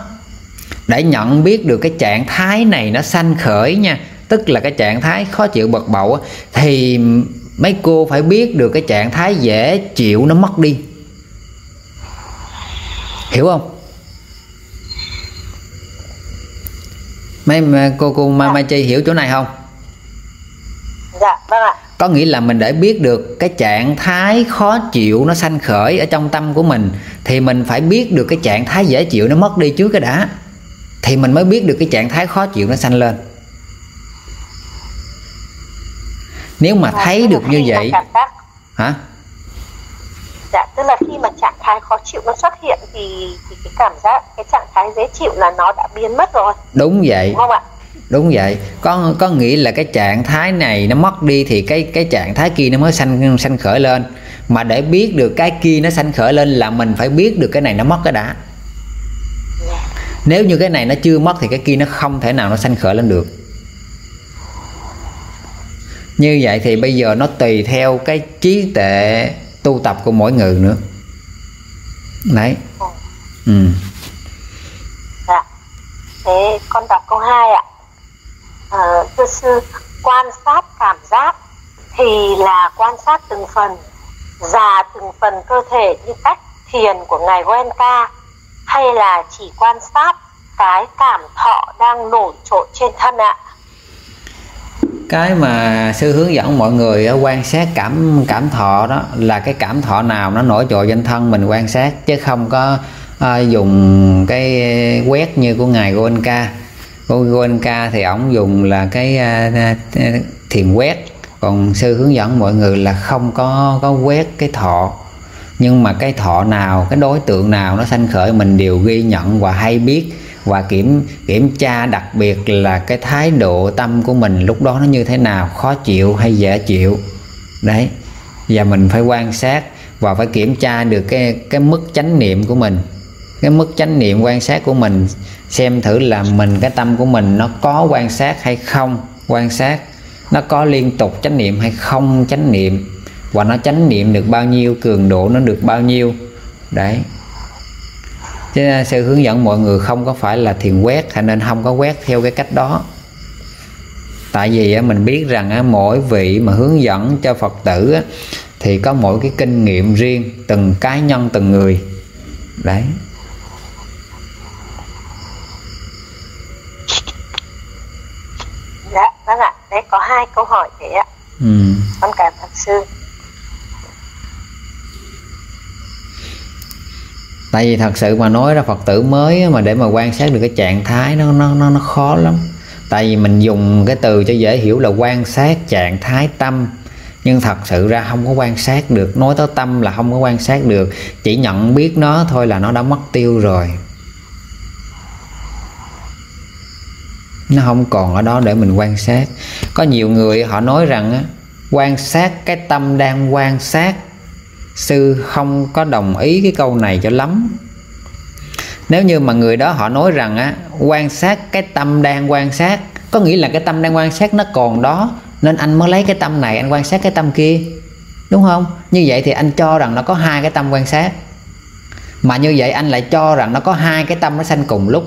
để nhận biết được cái trạng thái này nó sanh khởi nha tức là cái trạng thái khó chịu bật bậu thì mấy cô phải biết được cái trạng thái dễ chịu nó mất đi. Hiểu không? Mấy cô cô ma ma chi hiểu chỗ này không? Dạ vâng ạ. Có nghĩa là mình để biết được cái trạng thái khó chịu nó sanh khởi ở trong tâm của mình thì mình phải biết được cái trạng thái dễ chịu nó mất đi trước cái đã. Thì mình mới biết được cái trạng thái khó chịu nó sanh lên. Nếu mà dạ, thấy được như vậy hả dạ tức là khi mà trạng thái khó chịu nó xuất hiện thì, thì cái cảm giác cái trạng thái dễ chịu là nó đã biến mất rồi. Đúng vậy. Đúng không ạ? Đúng vậy. Có có nghĩa là cái trạng thái này nó mất đi thì cái cái trạng thái kia nó mới sanh sanh khởi lên. Mà để biết được cái kia nó sanh khởi lên là mình phải biết được cái này nó mất cái đã. Nếu như cái này nó chưa mất thì cái kia nó không thể nào nó sanh khởi lên được. Như vậy thì bây giờ nó tùy theo cái trí tuệ tu tập của mỗi người nữa. Đấy. Ừ. Dạ. Thế con đọc câu 2 ạ. À, thưa sư quan sát cảm giác thì là quan sát từng phần già từng phần cơ thể như cách thiền của ngài Wenka hay là chỉ quan sát cái cảm thọ đang nổi trội trên thân ạ? Cái mà sư hướng dẫn mọi người quan sát cảm cảm thọ đó là cái cảm thọ nào nó nổi trội trên thân mình quan sát chứ không có à, dùng cái quét như của ngài Goenka. Goenka thì ổng dùng là cái à, à, à, thiền quét. Còn sư hướng dẫn mọi người là không có có quét cái thọ. Nhưng mà cái thọ nào cái đối tượng nào nó sanh khởi mình đều ghi nhận và hay biết và kiểm kiểm tra đặc biệt là cái thái độ tâm của mình lúc đó nó như thế nào, khó chịu hay dễ chịu. Đấy. Và mình phải quan sát và phải kiểm tra được cái cái mức chánh niệm của mình. Cái mức chánh niệm quan sát của mình, xem thử là mình, cái tâm của mình nó có quan sát hay không, quan sát. Nó có liên tục chánh niệm hay không chánh niệm. Và nó chánh niệm được bao nhiêu, cường độ nó được bao nhiêu. Đấy cho nên sư hướng dẫn mọi người không có phải là thiền quét hay nên không có quét theo cái cách đó. Tại vì mình biết rằng mỗi vị mà hướng dẫn cho phật tử thì có mỗi cái kinh nghiệm riêng từng cá nhân từng người. Đấy. Dạ vâng ạ đấy có hai câu hỏi thế ạ. Ừ. con cảm ơn sư tại vì thật sự mà nói ra phật tử mới mà để mà quan sát được cái trạng thái nó nó nó nó khó lắm. Tại vì mình dùng cái từ cho dễ hiểu là quan sát trạng thái tâm. Nhưng thật sự ra không có quan sát được. Nói tới tâm là không có quan sát được. Chỉ nhận biết nó thôi là nó đã mất tiêu rồi. Nó không còn ở đó để mình quan sát. Có nhiều người họ nói rằng á, quan sát cái tâm đang quan sát sư không có đồng ý cái câu này cho lắm. Nếu như mà người đó họ nói rằng á, quan sát cái tâm đang quan sát, có nghĩa là cái tâm đang quan sát nó còn đó, nên anh mới lấy cái tâm này, anh quan sát cái tâm kia. Đúng không? Như vậy thì anh cho rằng nó có hai cái tâm quan sát. Mà như vậy anh lại cho rằng nó có hai cái tâm nó sanh cùng lúc.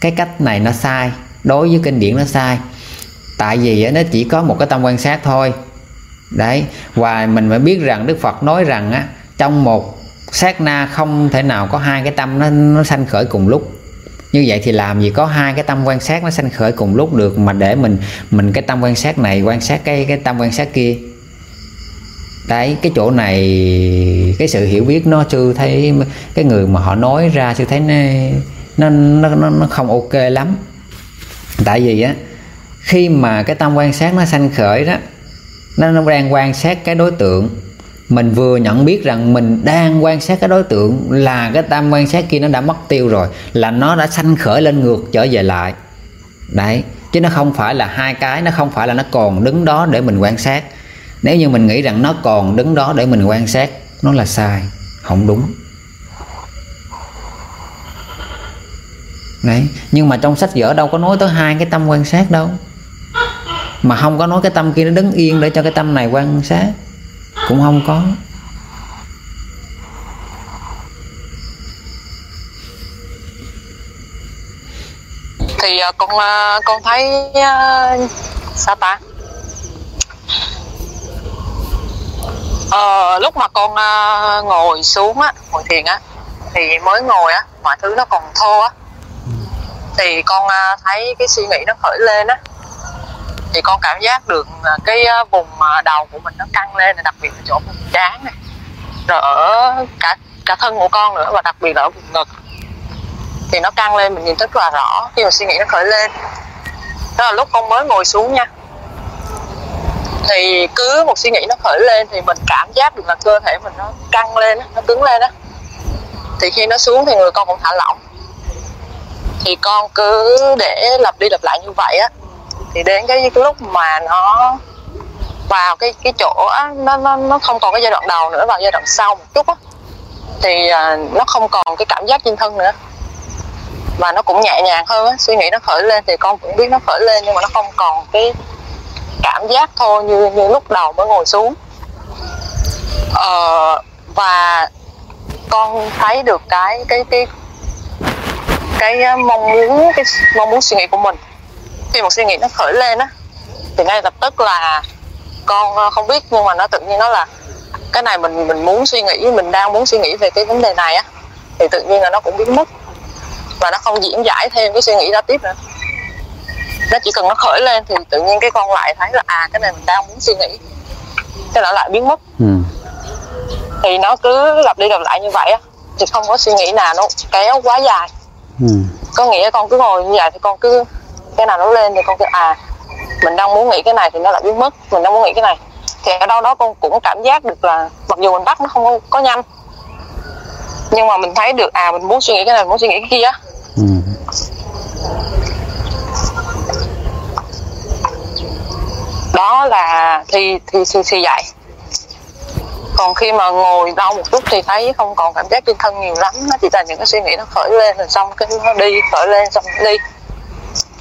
Cái cách này nó sai, đối với kinh điển nó sai. Tại vì nó chỉ có một cái tâm quan sát thôi đấy và mình phải biết rằng đức phật nói rằng á trong một sát na không thể nào có hai cái tâm nó nó sanh khởi cùng lúc. Như vậy thì làm gì có hai cái tâm quan sát nó sanh khởi cùng lúc được mà để mình mình cái tâm quan sát này quan sát cái cái tâm quan sát kia. Đấy cái chỗ này cái sự hiểu biết nó chưa thấy cái người mà họ nói ra chưa thấy nó nó nó, nó không ok lắm. Tại vì á khi mà cái tâm quan sát nó sanh khởi đó nó, nó đang quan sát cái đối tượng. Mình vừa nhận biết rằng mình đang quan sát cái đối tượng là cái tâm quan sát kia nó đã mất tiêu rồi là nó đã sanh khởi lên ngược trở về lại. Đấy chứ nó không phải là hai cái nó không phải là nó còn đứng đó để mình quan sát. Nếu như mình nghĩ rằng nó còn đứng đó để mình quan sát nó là sai không đúng. Đấy nhưng mà trong sách vở đâu có nói tới hai cái tâm quan sát đâu mà không có nói cái tâm kia nó đứng yên để cho cái tâm này quan sát. Cũng không có. Thì à, con à, con thấy à, sao ta? Ờ, lúc mà con ngồi xuống á ngồi thiền á thì mới ngồi á mọi thứ nó còn thô á. Thì con thấy cái suy nghĩ nó khởi lên á thì con cảm giác được cái ờ, vùng ờ, đầu của mình nó căng lên, đặc biệt là chỗ vùng trán này. Rồi ở cả cả thân của con nữa và đặc biệt là ở vùng ngực. Thì nó căng lên, mình nhìn rất là rõ, khi mà suy nghĩ nó khởi lên. Đó là lúc con mới ngồi xuống nha. Thì cứ một suy nghĩ nó khởi lên thì mình cảm giác được là cơ thể mình nó căng lên nó cứng lên đó thì khi nó xuống thì người con cũng thả lỏng. Thì con cứ để lặp đi lặp lại như vậy á thì đến cái, lúc mà nó vào cái cái chỗ á, nó nó nó không còn cái giai đoạn đầu nữa vào giai đoạn sau một chút á thì à, nó không còn cái cảm giác trên thân nữa. Và nó cũng nhẹ nhàng hơn á suy nghĩ nó khởi lên thì con cũng biết nó khởi lên nhưng mà nó không còn cái cảm giác thôi như như lúc đầu mới ngồi xuống. Ờ, và con thấy được cái cái cái cái à, mong muốn cái mong muốn suy nghĩ của mình khi một suy nghĩ nó khởi lên á thì ngay lập tức là con ờ, không biết nhưng mà nó tự nhiên nó là cái này mình mình muốn suy nghĩ mình đang muốn suy nghĩ về cái vấn đề này á thì tự nhiên là nó cũng biến mất. Và nó không diễn giải thêm cái suy nghĩ đó tiếp nữa. Nó chỉ cần nó khởi lên thì tự nhiên cái con lại thấy là à cái này mình đang muốn suy nghĩ. Cái nó lại biến mất. Ừ. thì nó cứ lặp đi lặp lại như vậy á thì không có suy nghĩ nào nó kéo quá dài. Ừ. có nghĩa con cứ ngồi như vậy thì con cứ cái nào nó lên thì con cứ à mình đang muốn nghĩ cái này thì nó lại biến mất mình đang muốn nghĩ cái này. Thì ở đâu đó con cũng cảm giác được là mặc dù mình bắt nó không có nhanh nhưng mà mình thấy được à mình muốn suy nghĩ cái này mình muốn suy nghĩ cái kia ừ. đó là thì thì thì, thì vậy còn khi mà ngồi đau một chút thì thấy không còn cảm giác trên thân nhiều lắm nó chỉ là những cái suy nghĩ nó khởi lên rồi xong cái nó đi khởi lên xong nó đi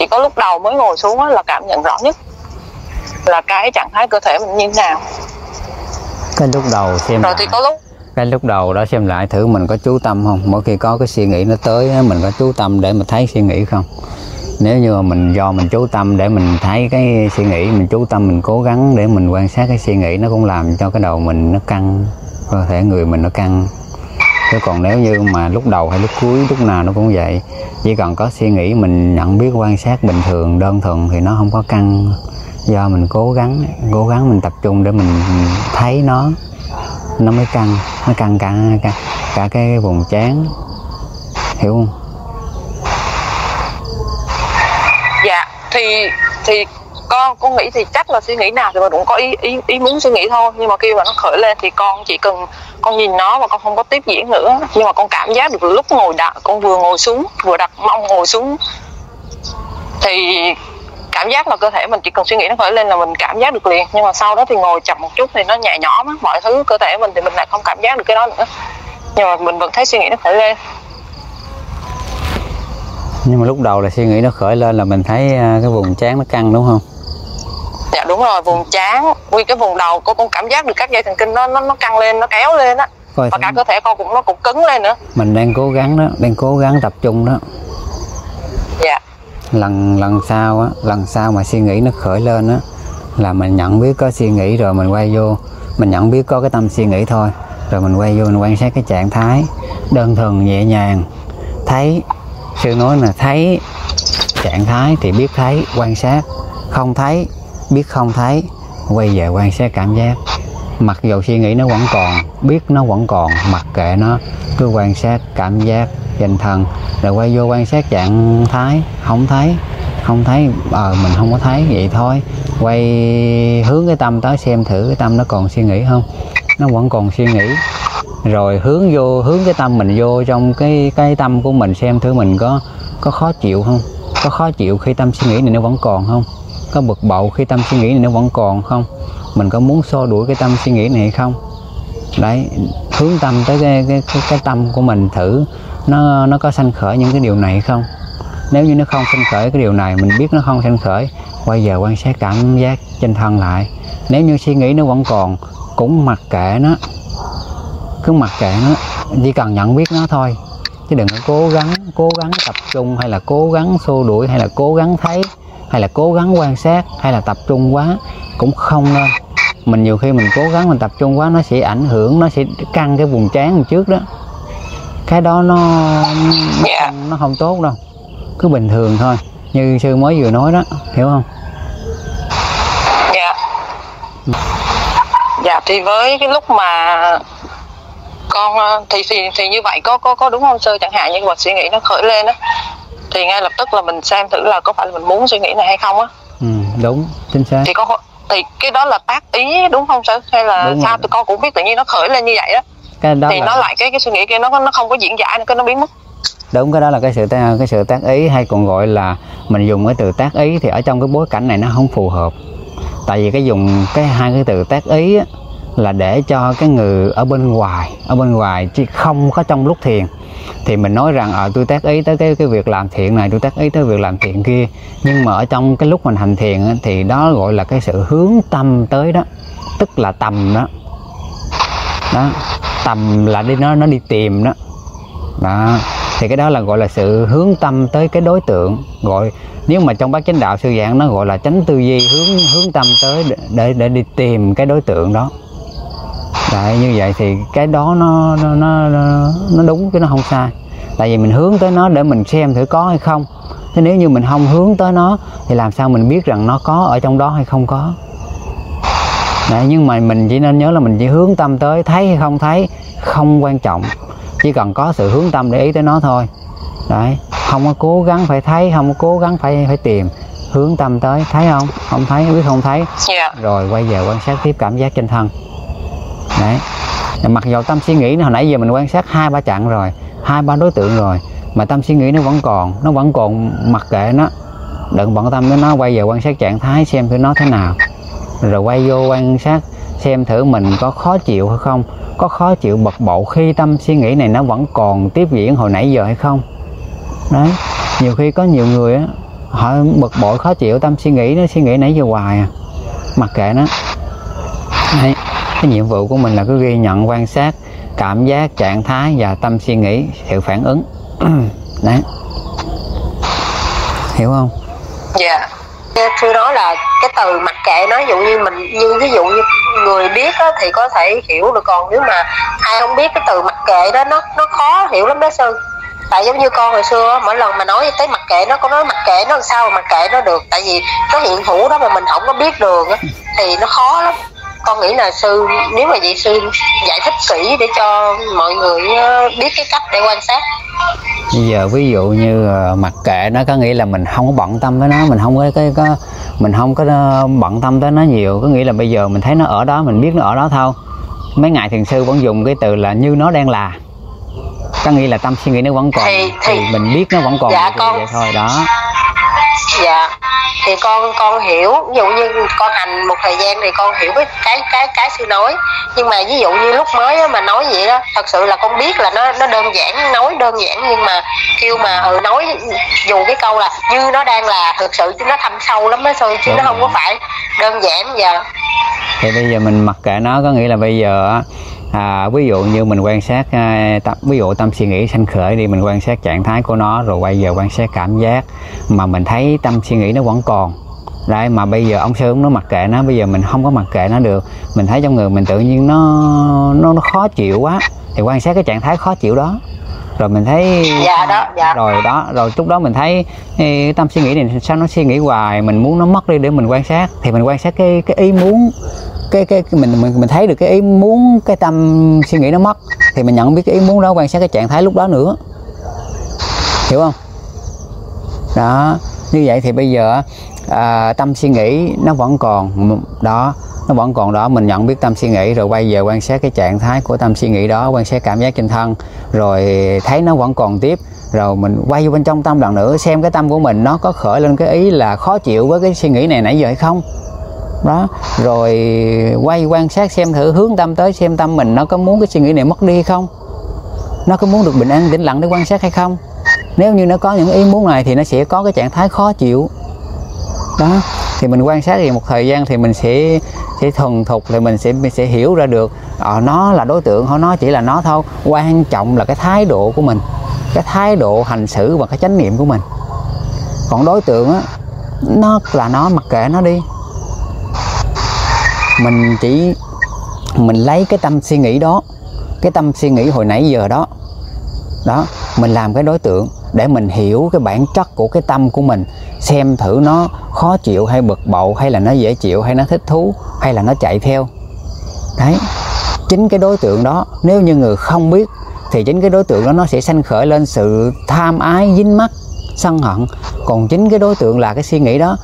chỉ có lúc đầu mới ngồi xuống là cảm nhận rõ nhất là cái trạng thái cơ thể mình như thế nào. Cái lúc đầu xem rồi lại, thì có lúc cái lúc đầu đó xem lại thử mình có chú tâm không? Mỗi khi có cái suy nghĩ nó tới mình có chú tâm để mà thấy suy nghĩ không? Nếu như mà mình do mình chú tâm để mình thấy cái suy nghĩ mình chú tâm mình cố gắng để mình quan sát cái suy nghĩ nó cũng làm cho cái đầu mình nó căng cơ thể người mình nó căng chứ còn nếu như mà lúc đầu hay lúc cuối lúc nào nó cũng vậy chỉ cần có suy nghĩ mình nhận biết quan sát bình thường đơn thuần thì nó không có căng. Do mình cố gắng cố gắng mình tập trung để mình thấy nó nó mới căng nó căng cả cả, cả cái vùng trán. Hiểu không? Dạ thì thì con con nghĩ thì chắc là suy nghĩ nào thì mình cũng có ý ý ý muốn suy nghĩ thôi. Nhưng mà khi mà nó khởi lên thì con chỉ cần, con nhìn nó và con không có tiếp diễn nữa. Nhưng mà con cảm giác được lúc ngồi đặt con vừa ngồi xuống, vừa đặt mông ngồi xuống, thì cảm giác là cơ thể mình chỉ cần suy nghĩ nó khởi lên là mình cảm giác được liền. Nhưng mà sau đó thì ngồi chậm một chút thì nó nhẹ nhõm á, mọi thứ cơ thể mình thì mình lại không cảm giác được cái đó nữa. Nhưng mà mình vẫn thấy suy nghĩ nó khởi lên. Nhưng mà lúc đầu là suy nghĩ nó khởi lên là mình thấy à, cái vùng trán nó căng, đúng không? Dạ đúng rồi vùng trán nguyên cái vùng đầu cô con cảm giác được các dây thần kinh nó nó nó căng lên nó kéo lên á. Coi và cả cơ thể con cũng nó cũng cứng lên nữa. Mình đang cố gắng đó đang cố gắng tập trung đó. Dạ. Lần lần sau á lần sau mà suy nghĩ nó khởi lên á là mình nhận biết có suy nghĩ rồi mình quay vô mình nhận biết có cái tâm suy nghĩ thôi. Rồi mình quay vô mình quan sát cái trạng thái đơn thuần nhẹ nhàng. Thấy sư nói là thấy trạng thái thì biết thấy quan sát. Không thấy biết không thấy, quay về quan sát cảm giác. Mặc dù suy nghĩ nó vẫn còn, biết nó vẫn còn, mặc kệ nó. Cứ quan sát cảm giác dành thần rồi quay vô quan sát trạng thái. Không thấy không thấy ờ mình không có thấy, vậy thôi. Quay hướng cái tâm tới xem thử cái tâm nó còn suy nghĩ không. Nó vẫn còn suy nghĩ. Rồi hướng vô, hướng cái tâm mình vô trong cái cái tâm của mình xem thử mình có có khó chịu không? Có khó chịu khi tâm suy nghĩ này nó vẫn còn không? Có bực bội khi tâm suy nghĩ này nó vẫn còn không? Mình có muốn xua đuổi cái tâm suy nghĩ này hay không? Đấy hướng tâm tới cái cái cái, cái tâm của mình thử nó nó có sanh khởi những cái điều này hay không? Nếu như nó không sanh khởi cái điều này mình biết nó không sanh khởi quay giờ quan sát cảm giác trên thân lại. Nếu như suy nghĩ nó vẫn còn cũng mặc kệ nó. Cứ mặc kệ nó. Chỉ cần nhận biết nó thôi. Chứ đừng có cố gắng cố gắng tập trung hay là cố gắng xô đuổi hay là cố gắng thấy hay là cố gắng quan sát hay là tập trung quá cũng không nên mình nhiều khi mình cố gắng mình tập trung quá nó sẽ ảnh hưởng nó sẽ căng cái vùng trán trước đó. Cái đó nó nó Dạ. không, nó không tốt đâu. Cứ bình thường thôi. Như sư mới vừa nói đó hiểu không? Dạ. Dạ thì với cái lúc mà con ờ, thì thì thì như vậy có có có đúng không sư chẳng hạn? Như mà suy nghĩ nó khởi lên á thì ngay lập tức là mình xem thử là có phải là mình muốn suy nghĩ này hay không á. Ừ, đúng chính xác. Thì có thì cái đó là tác ý đúng không sư hay là Đúng sao rồi. tụi con cũng biết tự nhiên nó khởi lên như vậy đó, cái đó thì là nó lại cái cái suy nghĩ kia nó nó không có diễn giải cái nó biến mất. Đúng cái đó là cái sự cái sự tác ý hay còn gọi là mình dùng cái từ tác ý thì ở trong cái bối cảnh này nó không phù hợp. Tại vì cái dùng cái hai cái từ tác ý á, là để cho cái người ở bên ngoài, ở bên ngoài chứ không có trong lúc thiền. Thì mình nói rằng ở tôi tác ý tới cái cái việc làm thiện này, tôi tác ý tới việc làm thiện kia. Nhưng mà ở trong cái lúc mình hành thiền thì đó gọi là cái sự hướng tâm tới đó. Tức là tầm đó. Đó, tầm là đi, nó nó đi tìm đó. Đó, thì cái đó là gọi là sự hướng tâm tới cái đối tượng. Gọi, nếu mà trong bát chánh đạo sư giảng nó gọi là chánh tư duy, hướng hướng tâm tới để để đi tìm cái đối tượng đó. Đấy, như vậy thì cái đó nó nó, nó nó đúng chứ nó không sai. Tại vì mình hướng tới nó để mình xem thử có hay không. Thế nếu như mình không hướng tới nó thì làm sao mình biết rằng nó có ở trong đó hay không có? Đấy, nhưng mà mình chỉ nên nhớ là mình chỉ hướng tâm tới thấy hay không thấy không quan trọng. Chỉ cần có sự hướng tâm để ý tới nó thôi. Đấy không có cố gắng phải thấy không có cố gắng phải phải tìm. Hướng tâm tới thấy không? Không thấy biết không thấy. Dạ. Rồi quay về quan sát tiếp cảm giác trên thân đấy. Mặc dù tâm suy nghĩ hồi nãy giờ mình quan sát hai ba chặng rồi, hai ba đối tượng rồi, mà tâm suy nghĩ nó vẫn còn, nó vẫn còn mặc kệ nó. Đừng bận tâm đến nó, quay về quan sát trạng thái xem thử nó thế nào. Rồi quay vô quan sát xem thử mình có khó chịu hay không, có khó chịu bực bội khi tâm suy nghĩ này nó vẫn còn tiếp diễn hồi nãy giờ hay không. Đấy. Nhiều khi có nhiều người á, họ bực bội khó chịu, tâm suy nghĩ nó suy nghĩ nãy giờ hoài à mặc kệ nó. Đấy cái nhiệm vụ của mình là cứ ghi nhận, quan sát, cảm giác, trạng thái và tâm suy nghĩ, sự phản ứng. Đấy. Hiểu không? Dạ. Thưa đó là cái từ mặc kệ nó dụ như mình, như ví dụ như người biết đó thì có thể hiểu được. Còn nếu mà ai không biết cái từ mặc kệ đó, nó nó khó hiểu lắm đó sư tại giống như con hồi xưa mỗi lần mà nói tới mặc kệ nó, có nói mặc kệ nó làm sao mà mặc kệ nó được. Tại vì nó hiện hữu đó mà mình không có biết đường thì nó khó lắm con nghĩ là sư nếu mà vậy sư giải thích kỹ để cho mọi người ờ, biết cái cách để quan sát. Bây giờ ví dụ như ờ, mặc kệ nó có nghĩa là mình không có bận tâm tới nó mình không có cái có mình không có ờ, bận tâm tới nó nhiều. Có nghĩa là bây giờ mình thấy nó ở đó mình biết nó ở đó thôi. Mấy ngài thiền sư vẫn dùng cái từ là như nó đang là. Có nghĩa là tâm suy nghĩ nó vẫn còn Thì- thì, thì- mình biết nó vẫn còn Dạ, con- vậy thôi đó. Dạ thì con con hiểu ví dụ như con hành một thời gian thì con hiểu cái cái cái cái sư nói. Nhưng mà ví dụ như lúc mới á, mà nói vậy đó thật sự là con biết là nó nó đơn giản nói đơn giản nhưng mà kêu mà ừ nói dù cái câu là như nó đang là thực sự chứ nó thâm sâu lắm đó sư chứ nó không có phải đơn giản giờ. Thì bây giờ mình mặc kệ nó có nghĩa là bây giờ á, à, ví dụ như mình quan sát à, tâm, ví dụ tâm suy nghĩ sanh khởi đi mình quan sát trạng thái của nó rồi quay giờ quan sát cảm giác mà mình thấy tâm suy nghĩ nó vẫn còn. Đấy mà bây giờ ông sư ông nó mặc kệ nó bây giờ mình không có mặc kệ nó được. Mình thấy trong người mình tự nhiên nó nó, nó khó chịu quá thì quan sát cái trạng thái khó chịu đó rồi mình thấy dạ đó dạ. rồi đó rồi lúc đó mình thấy ê, tâm suy nghĩ này sao nó suy nghĩ hoài mình muốn nó mất đi để mình quan sát. Thì mình quan sát cái cái ý muốn cái cái, cái mình mình mình thấy được cái ý muốn cái tâm suy nghĩ nó mất. Thì mình nhận biết cái ý muốn đó quan sát cái trạng thái lúc đó nữa. Hiểu không? Đó như vậy thì bây giờ à, tâm suy nghĩ nó vẫn còn đó nó vẫn còn đó. Mình nhận biết tâm suy nghĩ rồi quay về quan sát cái trạng thái của tâm suy nghĩ đó quan sát cảm giác trên thân rồi thấy nó vẫn còn tiếp. Rồi mình quay vô bên trong tâm lần nữa, xem cái tâm của mình nó có khởi lên cái ý là khó chịu với cái suy nghĩ này nãy giờ hay không. Đó, rồi quay quan sát xem thử, hướng tâm tới xem tâm mình nó có muốn cái suy nghĩ này mất đi hay không? Nó có muốn được bình an, tĩnh lặng để quan sát hay không? Nếu như nó có những ý muốn này thì nó sẽ có cái trạng thái khó chịu. Đó, thì mình quan sát thì một thời gian thì mình sẽ sẽ thuần thục thì mình sẽ mình sẽ hiểu ra được. Ờ, nó là đối tượng hoặc nó chỉ là nó thôi. Quan trọng là cái thái độ của mình cái thái độ hành xử và cái chánh niệm của mình. Còn đối tượng á nó là nó mặc kệ nó đi. Mình chỉ mình lấy cái tâm suy nghĩ đó cái tâm suy nghĩ hồi nãy giờ đó. Đó mình làm cái đối tượng để mình hiểu cái bản chất của cái tâm của mình, xem thử nó khó chịu hay bực bội, hay là nó dễ chịu, hay nó thích thú, hay là nó chạy theo. Đấy. Chính cái đối tượng đó, nếu như người không biết, thì chính cái đối tượng đó nó sẽ sanh khởi lên sự tham ái, dính mắc, sân hận. Còn chính cái đối tượng là cái suy nghĩ đó,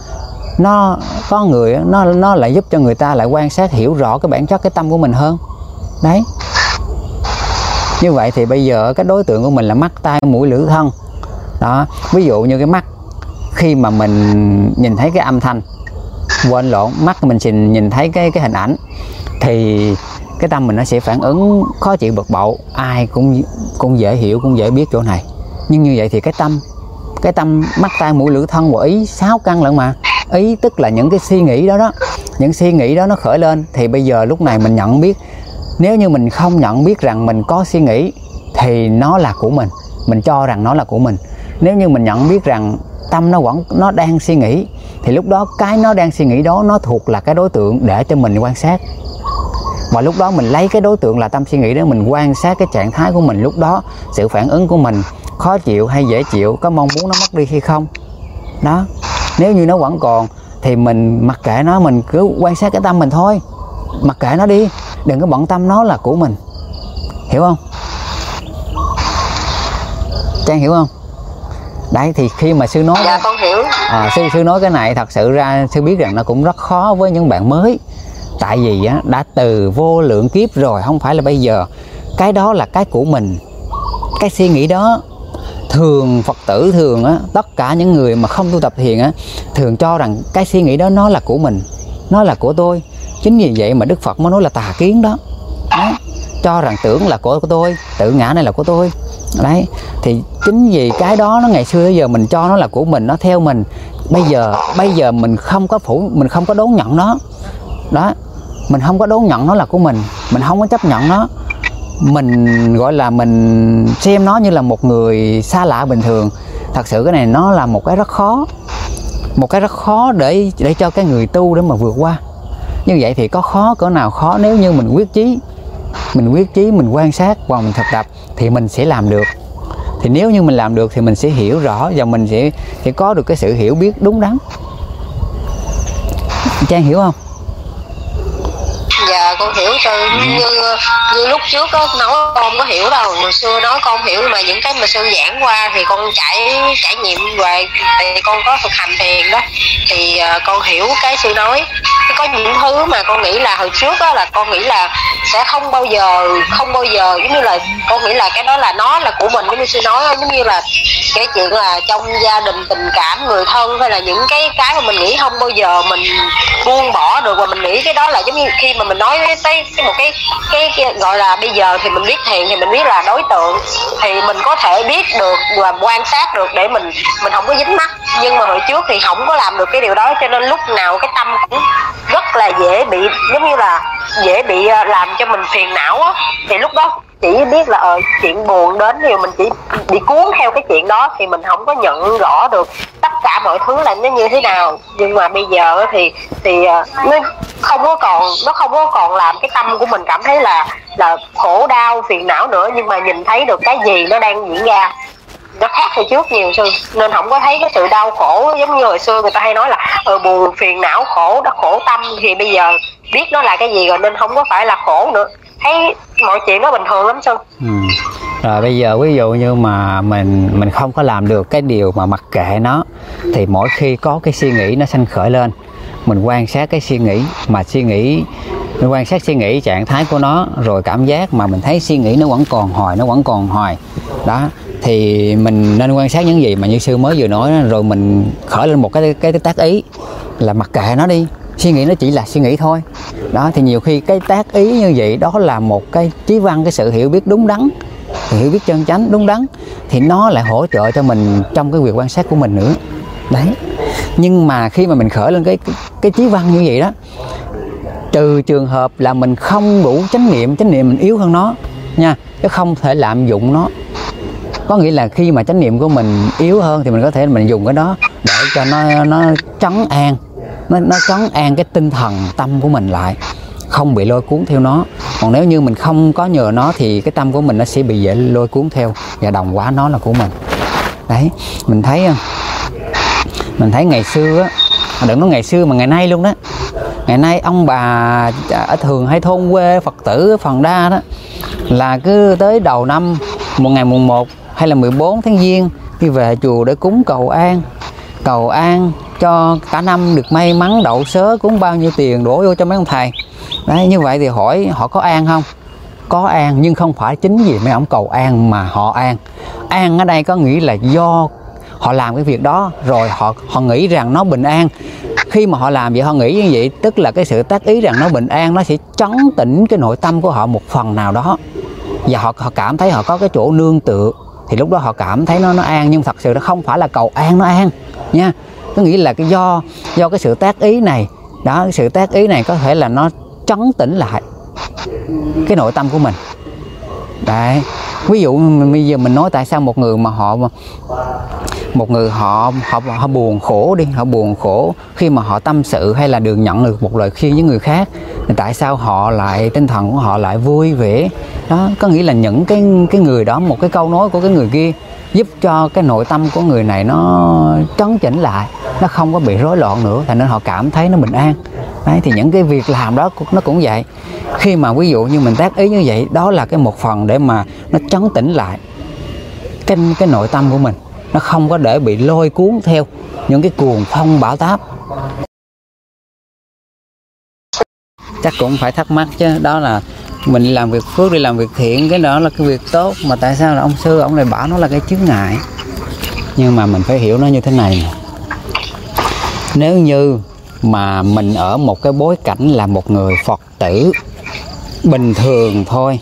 nó có người nó nó lại giúp cho người ta lại quan sát, hiểu rõ cái bản chất, cái tâm của mình hơn. Đấy. Như vậy thì bây giờ cái đối tượng của mình là mắt, tai, mũi, lưỡi, thân đó, ví dụ như cái mắt, khi mà mình nhìn thấy cái âm thanh, quên lộn, mắt mình xin nhìn thấy cái cái hình ảnh, thì cái tâm mình nó sẽ phản ứng khó chịu bực bội, ai cũng cũng dễ hiểu, cũng dễ biết chỗ này. Nhưng như vậy thì cái tâm cái tâm, mắt tai mũi lưỡi thân của ý sáu căn lận mà. Ý tức là những cái suy nghĩ đó đó. Những suy nghĩ đó nó khởi lên, thì bây giờ lúc này mình nhận biết. Nếu như mình không nhận biết rằng mình có suy nghĩ, thì nó là của mình. Mình cho rằng nó là của mình nếu như mình nhận biết rằng tâm nó vẫn, nó đang suy nghĩ, thì lúc đó cái nó đang suy nghĩ đó nó thuộc là cái đối tượng để cho mình quan sát. Và lúc đó mình lấy cái đối tượng là tâm suy nghĩ đó mình quan sát cái trạng thái của mình, lúc đó sự phản ứng của mình khó chịu hay dễ chịu, có mong muốn nó mất đi hay không. Đó. Nếu như nó vẫn còn thì mình, mặc kệ nó, mình cứ quan sát cái tâm mình thôi. Mặc kệ nó đi, đừng có bận tâm nó là của mình. Hiểu không? Trang hiểu không? Đấy thì khi mà sư nói dạ con hiểu. À, sư sư nói cái này thật sự ra sư biết rằng nó cũng rất khó với những bạn mới. Tại vì á, đã từ vô lượng kiếp rồi không phải là bây giờ. Cái đó là cái của mình. Cái suy nghĩ đó thường phật tử thường á tất cả những người mà không tu tập thiền á thường cho rằng cái suy nghĩ đó nó là của mình nó là của tôi. Chính vì vậy mà đức phật mới nói là tà kiến đó, đó. cho rằng tưởng là của, của tôi tự ngã này là của tôi. Đấy thì chính vì cái đó nó ngày xưa giờ mình cho nó là của mình nó theo mình. Bây giờ bây giờ mình không có phủ mình không có đón nhận nó. Đó mình không có đón nhận nó là của mình mình không có chấp nhận nó. Mình gọi là mình xem nó như là một người xa lạ bình thường. Thật sự cái này nó là một cái rất khó một cái rất khó để để cho cái người tu để mà vượt qua. Như vậy thì có khó cỡ nào khó nếu như mình quyết chí mình quyết chí mình quan sát và mình thực tập thì mình sẽ làm được. Thì nếu như mình làm được thì mình sẽ hiểu rõ và mình sẽ sẽ có được cái sự hiểu biết đúng đắn. Trang hiểu không? Dạ con hiểu từ như như lúc trước á nói con có hiểu đâu. Hồi xưa nói con hiểu mà những cái mà sư giảng qua thì con trải trải nghiệm về thì con có thực hành thiền đó. Thì uh, con hiểu cái sư nói có những thứ mà con nghĩ là hồi trước á, là con nghĩ là sẽ không bao giờ, không bao giờ, giống như là con nghĩ là cái đó là nó là của mình, giống như sư nói giống như là cái chuyện là trong gia đình tình cảm người thân hay là những cái cái mà mình nghĩ không bao giờ mình buông bỏ được và mình nghĩ cái đó là giống như khi mà mình nói với cái một cái, cái cái gọi là bây giờ thì mình biết thiện thì mình biết là đối tượng thì mình có thể biết được và quan sát được để mình mình không có dính mắt nhưng mà hồi trước thì không có làm được cái điều đó cho nên lúc nào cái tâm cũng rất là dễ bị giống như là dễ bị ờ, làm cho mình phiền não á. Thì lúc đó chỉ biết là ờ chuyện buồn đến thì mình chỉ bị cuốn theo cái chuyện đó thì mình không có nhận rõ được tất cả mọi thứ là nó như thế nào. Nhưng mà bây giờ thì thì ờ, nó không có còn, nó không có còn làm cái tâm của mình cảm thấy là là khổ đau, phiền não nữa. Nhưng mà nhìn thấy được cái gì nó đang diễn ra, nó khác hồi trước nhiều sư nên không có thấy cái sự đau khổ giống như hồi xưa người ta hay nói là ờ buồn, phiền não, khổ đó khổ tâm. Thì bây giờ biết nó là cái gì rồi nên không có phải là khổ nữa thấy mọi chuyện nó bình thường lắm sư ừ. rồi bây giờ ví dụ như mà mình mình không có làm được cái điều mà mặc kệ nó thì mỗi khi có cái suy nghĩ nó sanh khởi lên mình quan sát cái suy nghĩ mà suy nghĩ mình quan sát suy nghĩ trạng thái của nó rồi cảm giác mà mình thấy suy nghĩ nó vẫn còn hồi nó vẫn còn hồi đó thì mình nên quan sát những gì mà như sư mới vừa nói rồi mình khởi lên một cái cái, cái tác ý là mặc kệ nó đi suy nghĩ nó chỉ là suy nghĩ thôi. Đó thì nhiều khi cái tác ý như vậy đó là một cái trí văn cái sự hiểu biết đúng đắn hiểu biết chân chánh đúng đắn thì nó lại hỗ trợ cho mình trong cái việc quan sát của mình nữa. Đấy. Nhưng mà khi mà mình khởi lên cái cái, cái trí văn như vậy đó trừ trường hợp là mình không đủ chánh niệm chánh niệm mình yếu hơn nó nha chứ không thể lạm dụng nó. Có nghĩa là khi mà chánh niệm của mình yếu hơn thì mình có thể mình dùng cái đó để cho nó nó trấn an nó nó trấn an cái tinh thần tâm của mình lại, không bị lôi cuốn theo nó. Còn nếu như mình không có nhờ nó thì cái tâm của mình nó sẽ bị dễ lôi cuốn theo và đồng quá nó là của mình. Đấy, mình thấy à, mình thấy ngày xưa á, đừng nói ngày xưa mà ngày nay luôn đó. Ngày nay ông bà à, ở thường hay thôn quê, phật tử, phần đa đó, là cứ tới đầu năm, một ngày mùng 1 hay là 14 tháng giêng, đi về chùa để cúng cầu an. Cầu an cho cả năm được may mắn, đậu sớ cũng bao nhiêu tiền, đổ vô cho mấy ông thầy. Đấy, như vậy thì hỏi, họ có an không? Có an, nhưng không phải chính vì mấy ông cầu an mà họ an. An ở đây có nghĩa là do họ làm cái việc đó, rồi họ họ nghĩ rằng nó bình an. Khi mà họ làm vậy, họ nghĩ như vậy, tức là cái sự tác ý rằng nó bình an, nó sẽ chấn tĩnh cái nội tâm của họ một phần nào đó. Và họ họ cảm thấy họ có cái chỗ nương tựa. Thì lúc đó họ cảm thấy nó nó an, nhưng thật sự nó không phải là cầu an, nó an, nha có nghĩa là cái do do cái sự tác ý này. Đó, cái sự tác ý này có thể là nó trấn tĩnh lại cái nội tâm của mình. Đấy. Ví dụ bây giờ mình nói tại sao một người mà họ, một người họ họ họ buồn khổ đi, họ buồn khổ khi mà họ tâm sự hay là được nhận được một lời khuyên với người khác, thì tại sao họ lại, tinh thần của họ lại vui vẻ? Đó, có nghĩa là những cái cái người đó, một cái câu nói của cái người kia giúp cho cái nội tâm của người này nó trấn chỉnh lại, nó không có bị rối loạn nữa, thành nên họ cảm thấy nó bình an. Đấy, thì những cái việc làm đó nó cũng vậy. Khi mà ví dụ như mình tác ý như vậy, đó là cái một phần để mà nó trấn tĩnh lại cái cái nội tâm của mình. Nó không có để bị lôi cuốn theo những cái cuồng phong bão táp. Chắc cũng phải thắc mắc chứ, đó là mình đi làm việc phước, đi làm việc thiện, cái đó là cái việc tốt. Mà tại sao là ông sư, ông lại bảo nó là cái chướng ngại? Nhưng mà mình phải hiểu nó như thế này nếu như mà mình ở một cái bối cảnh là một người phật tử bình thường thôi,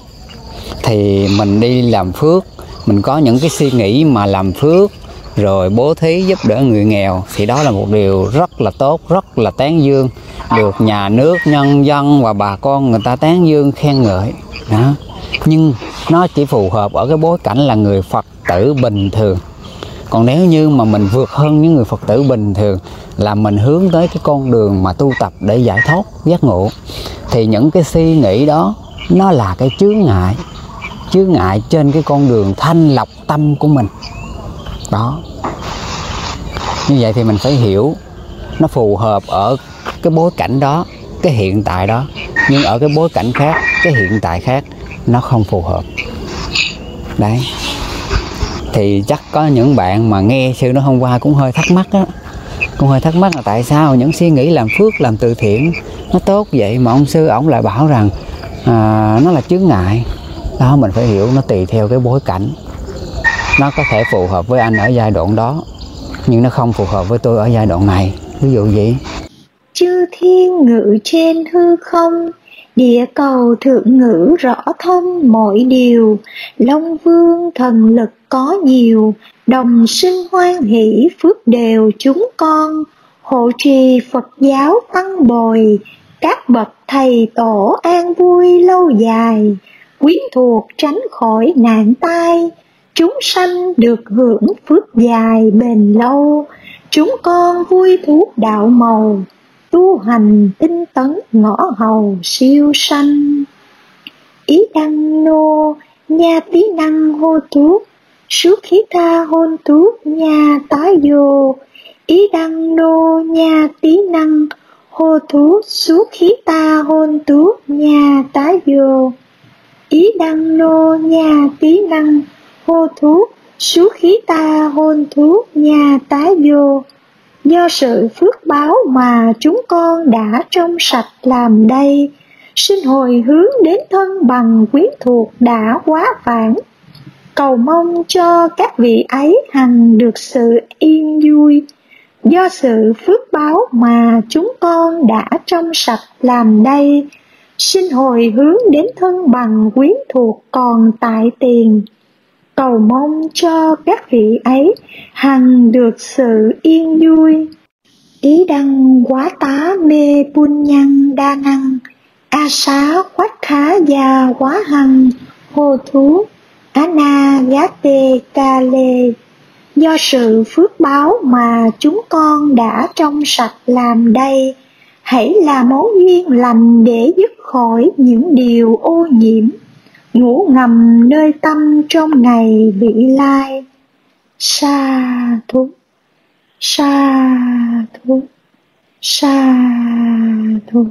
thì mình đi làm phước, mình có những cái suy nghĩ mà làm phước rồi bố thí giúp đỡ người nghèo, thì đó là một điều rất là tốt, rất là tán dương. Được nhà nước, nhân dân và bà con người ta tán dương, khen ngợi. Đó. Nhưng nó chỉ phù hợp ở cái bối cảnh là người phật tử bình thường. Còn nếu như mà mình vượt hơn những người phật tử bình thường, là mình hướng tới cái con đường mà tu tập để giải thoát, giác ngộ, thì những cái suy nghĩ đó, nó là cái chướng ngại chướng ngại trên cái con đường thanh lọc tâm của mình đó. Như vậy thì mình phải hiểu nó phù hợp ở cái bối cảnh đó cái hiện tại đó. Nhưng ở cái bối cảnh khác cái hiện tại khác nó không phù hợp. Đấy. Thì chắc có những bạn mà nghe sư nó hôm qua cũng hơi thắc mắc á. Cũng hơi thắc mắc là tại sao những suy nghĩ làm phước làm từ thiện nó tốt vậy mà ông sư ổng lại bảo rằng à, nó là chướng ngại. Đó mình phải hiểu nó tùy theo cái bối cảnh nó có thể phù hợp với anh ở giai đoạn đó, nhưng nó không phù hợp với tôi ở giai đoạn này. Ví dụ vậy. Chư thiên ngự trên hư không, địa cầu thượng ngữ rõ thông mọi điều. Long vương thần lực có nhiều, đồng sinh hoan hỷ phước đều chúng con. Hộ trì phật giáo tăng bồi, các bậc thầy tổ an vui lâu dài. Quyến thuộc tránh khỏi nạn tai chúng sanh được hưởng phước dài bền lâu. Chúng con vui thú đạo màu, tu hành tinh tấn ngõ hầu siêu sanh. Ý đăng nô, nha tí năng hô tú suốt khí tha hôn tú nha tá vô. Ý đăng nô, nha tí năng hô tú suốt khí ta hôn tú nha tá vô. Ý đăng nô, nha tí năng hô thú sú khí ta hôn thú nhà tái vô. Do sự phước báo mà chúng con đã trong sạch làm đây, xin hồi hướng đến thân bằng quyến thuộc đã quá vãng. Cầu mong cho các vị ấy hằng được sự yên vui. Do sự phước báo mà chúng con đã trong sạch làm đây, xin hồi hướng đến thân bằng quyến thuộc còn tại tiền cầu mong cho các vị ấy hằng được sự yên vui. Ý đăng quá tá mê bun nhân đa năng, a xá quách khá gia quá hằng hô thú á na giá tê ca lê. Do sự phước báo mà chúng con đã trong sạch làm đây, hãy là mối duyên lành để dứt khỏi những điều ô nhiễm ngủ ngầm nơi tâm trong ngày vị lai. Sa thú sa thú sa thú.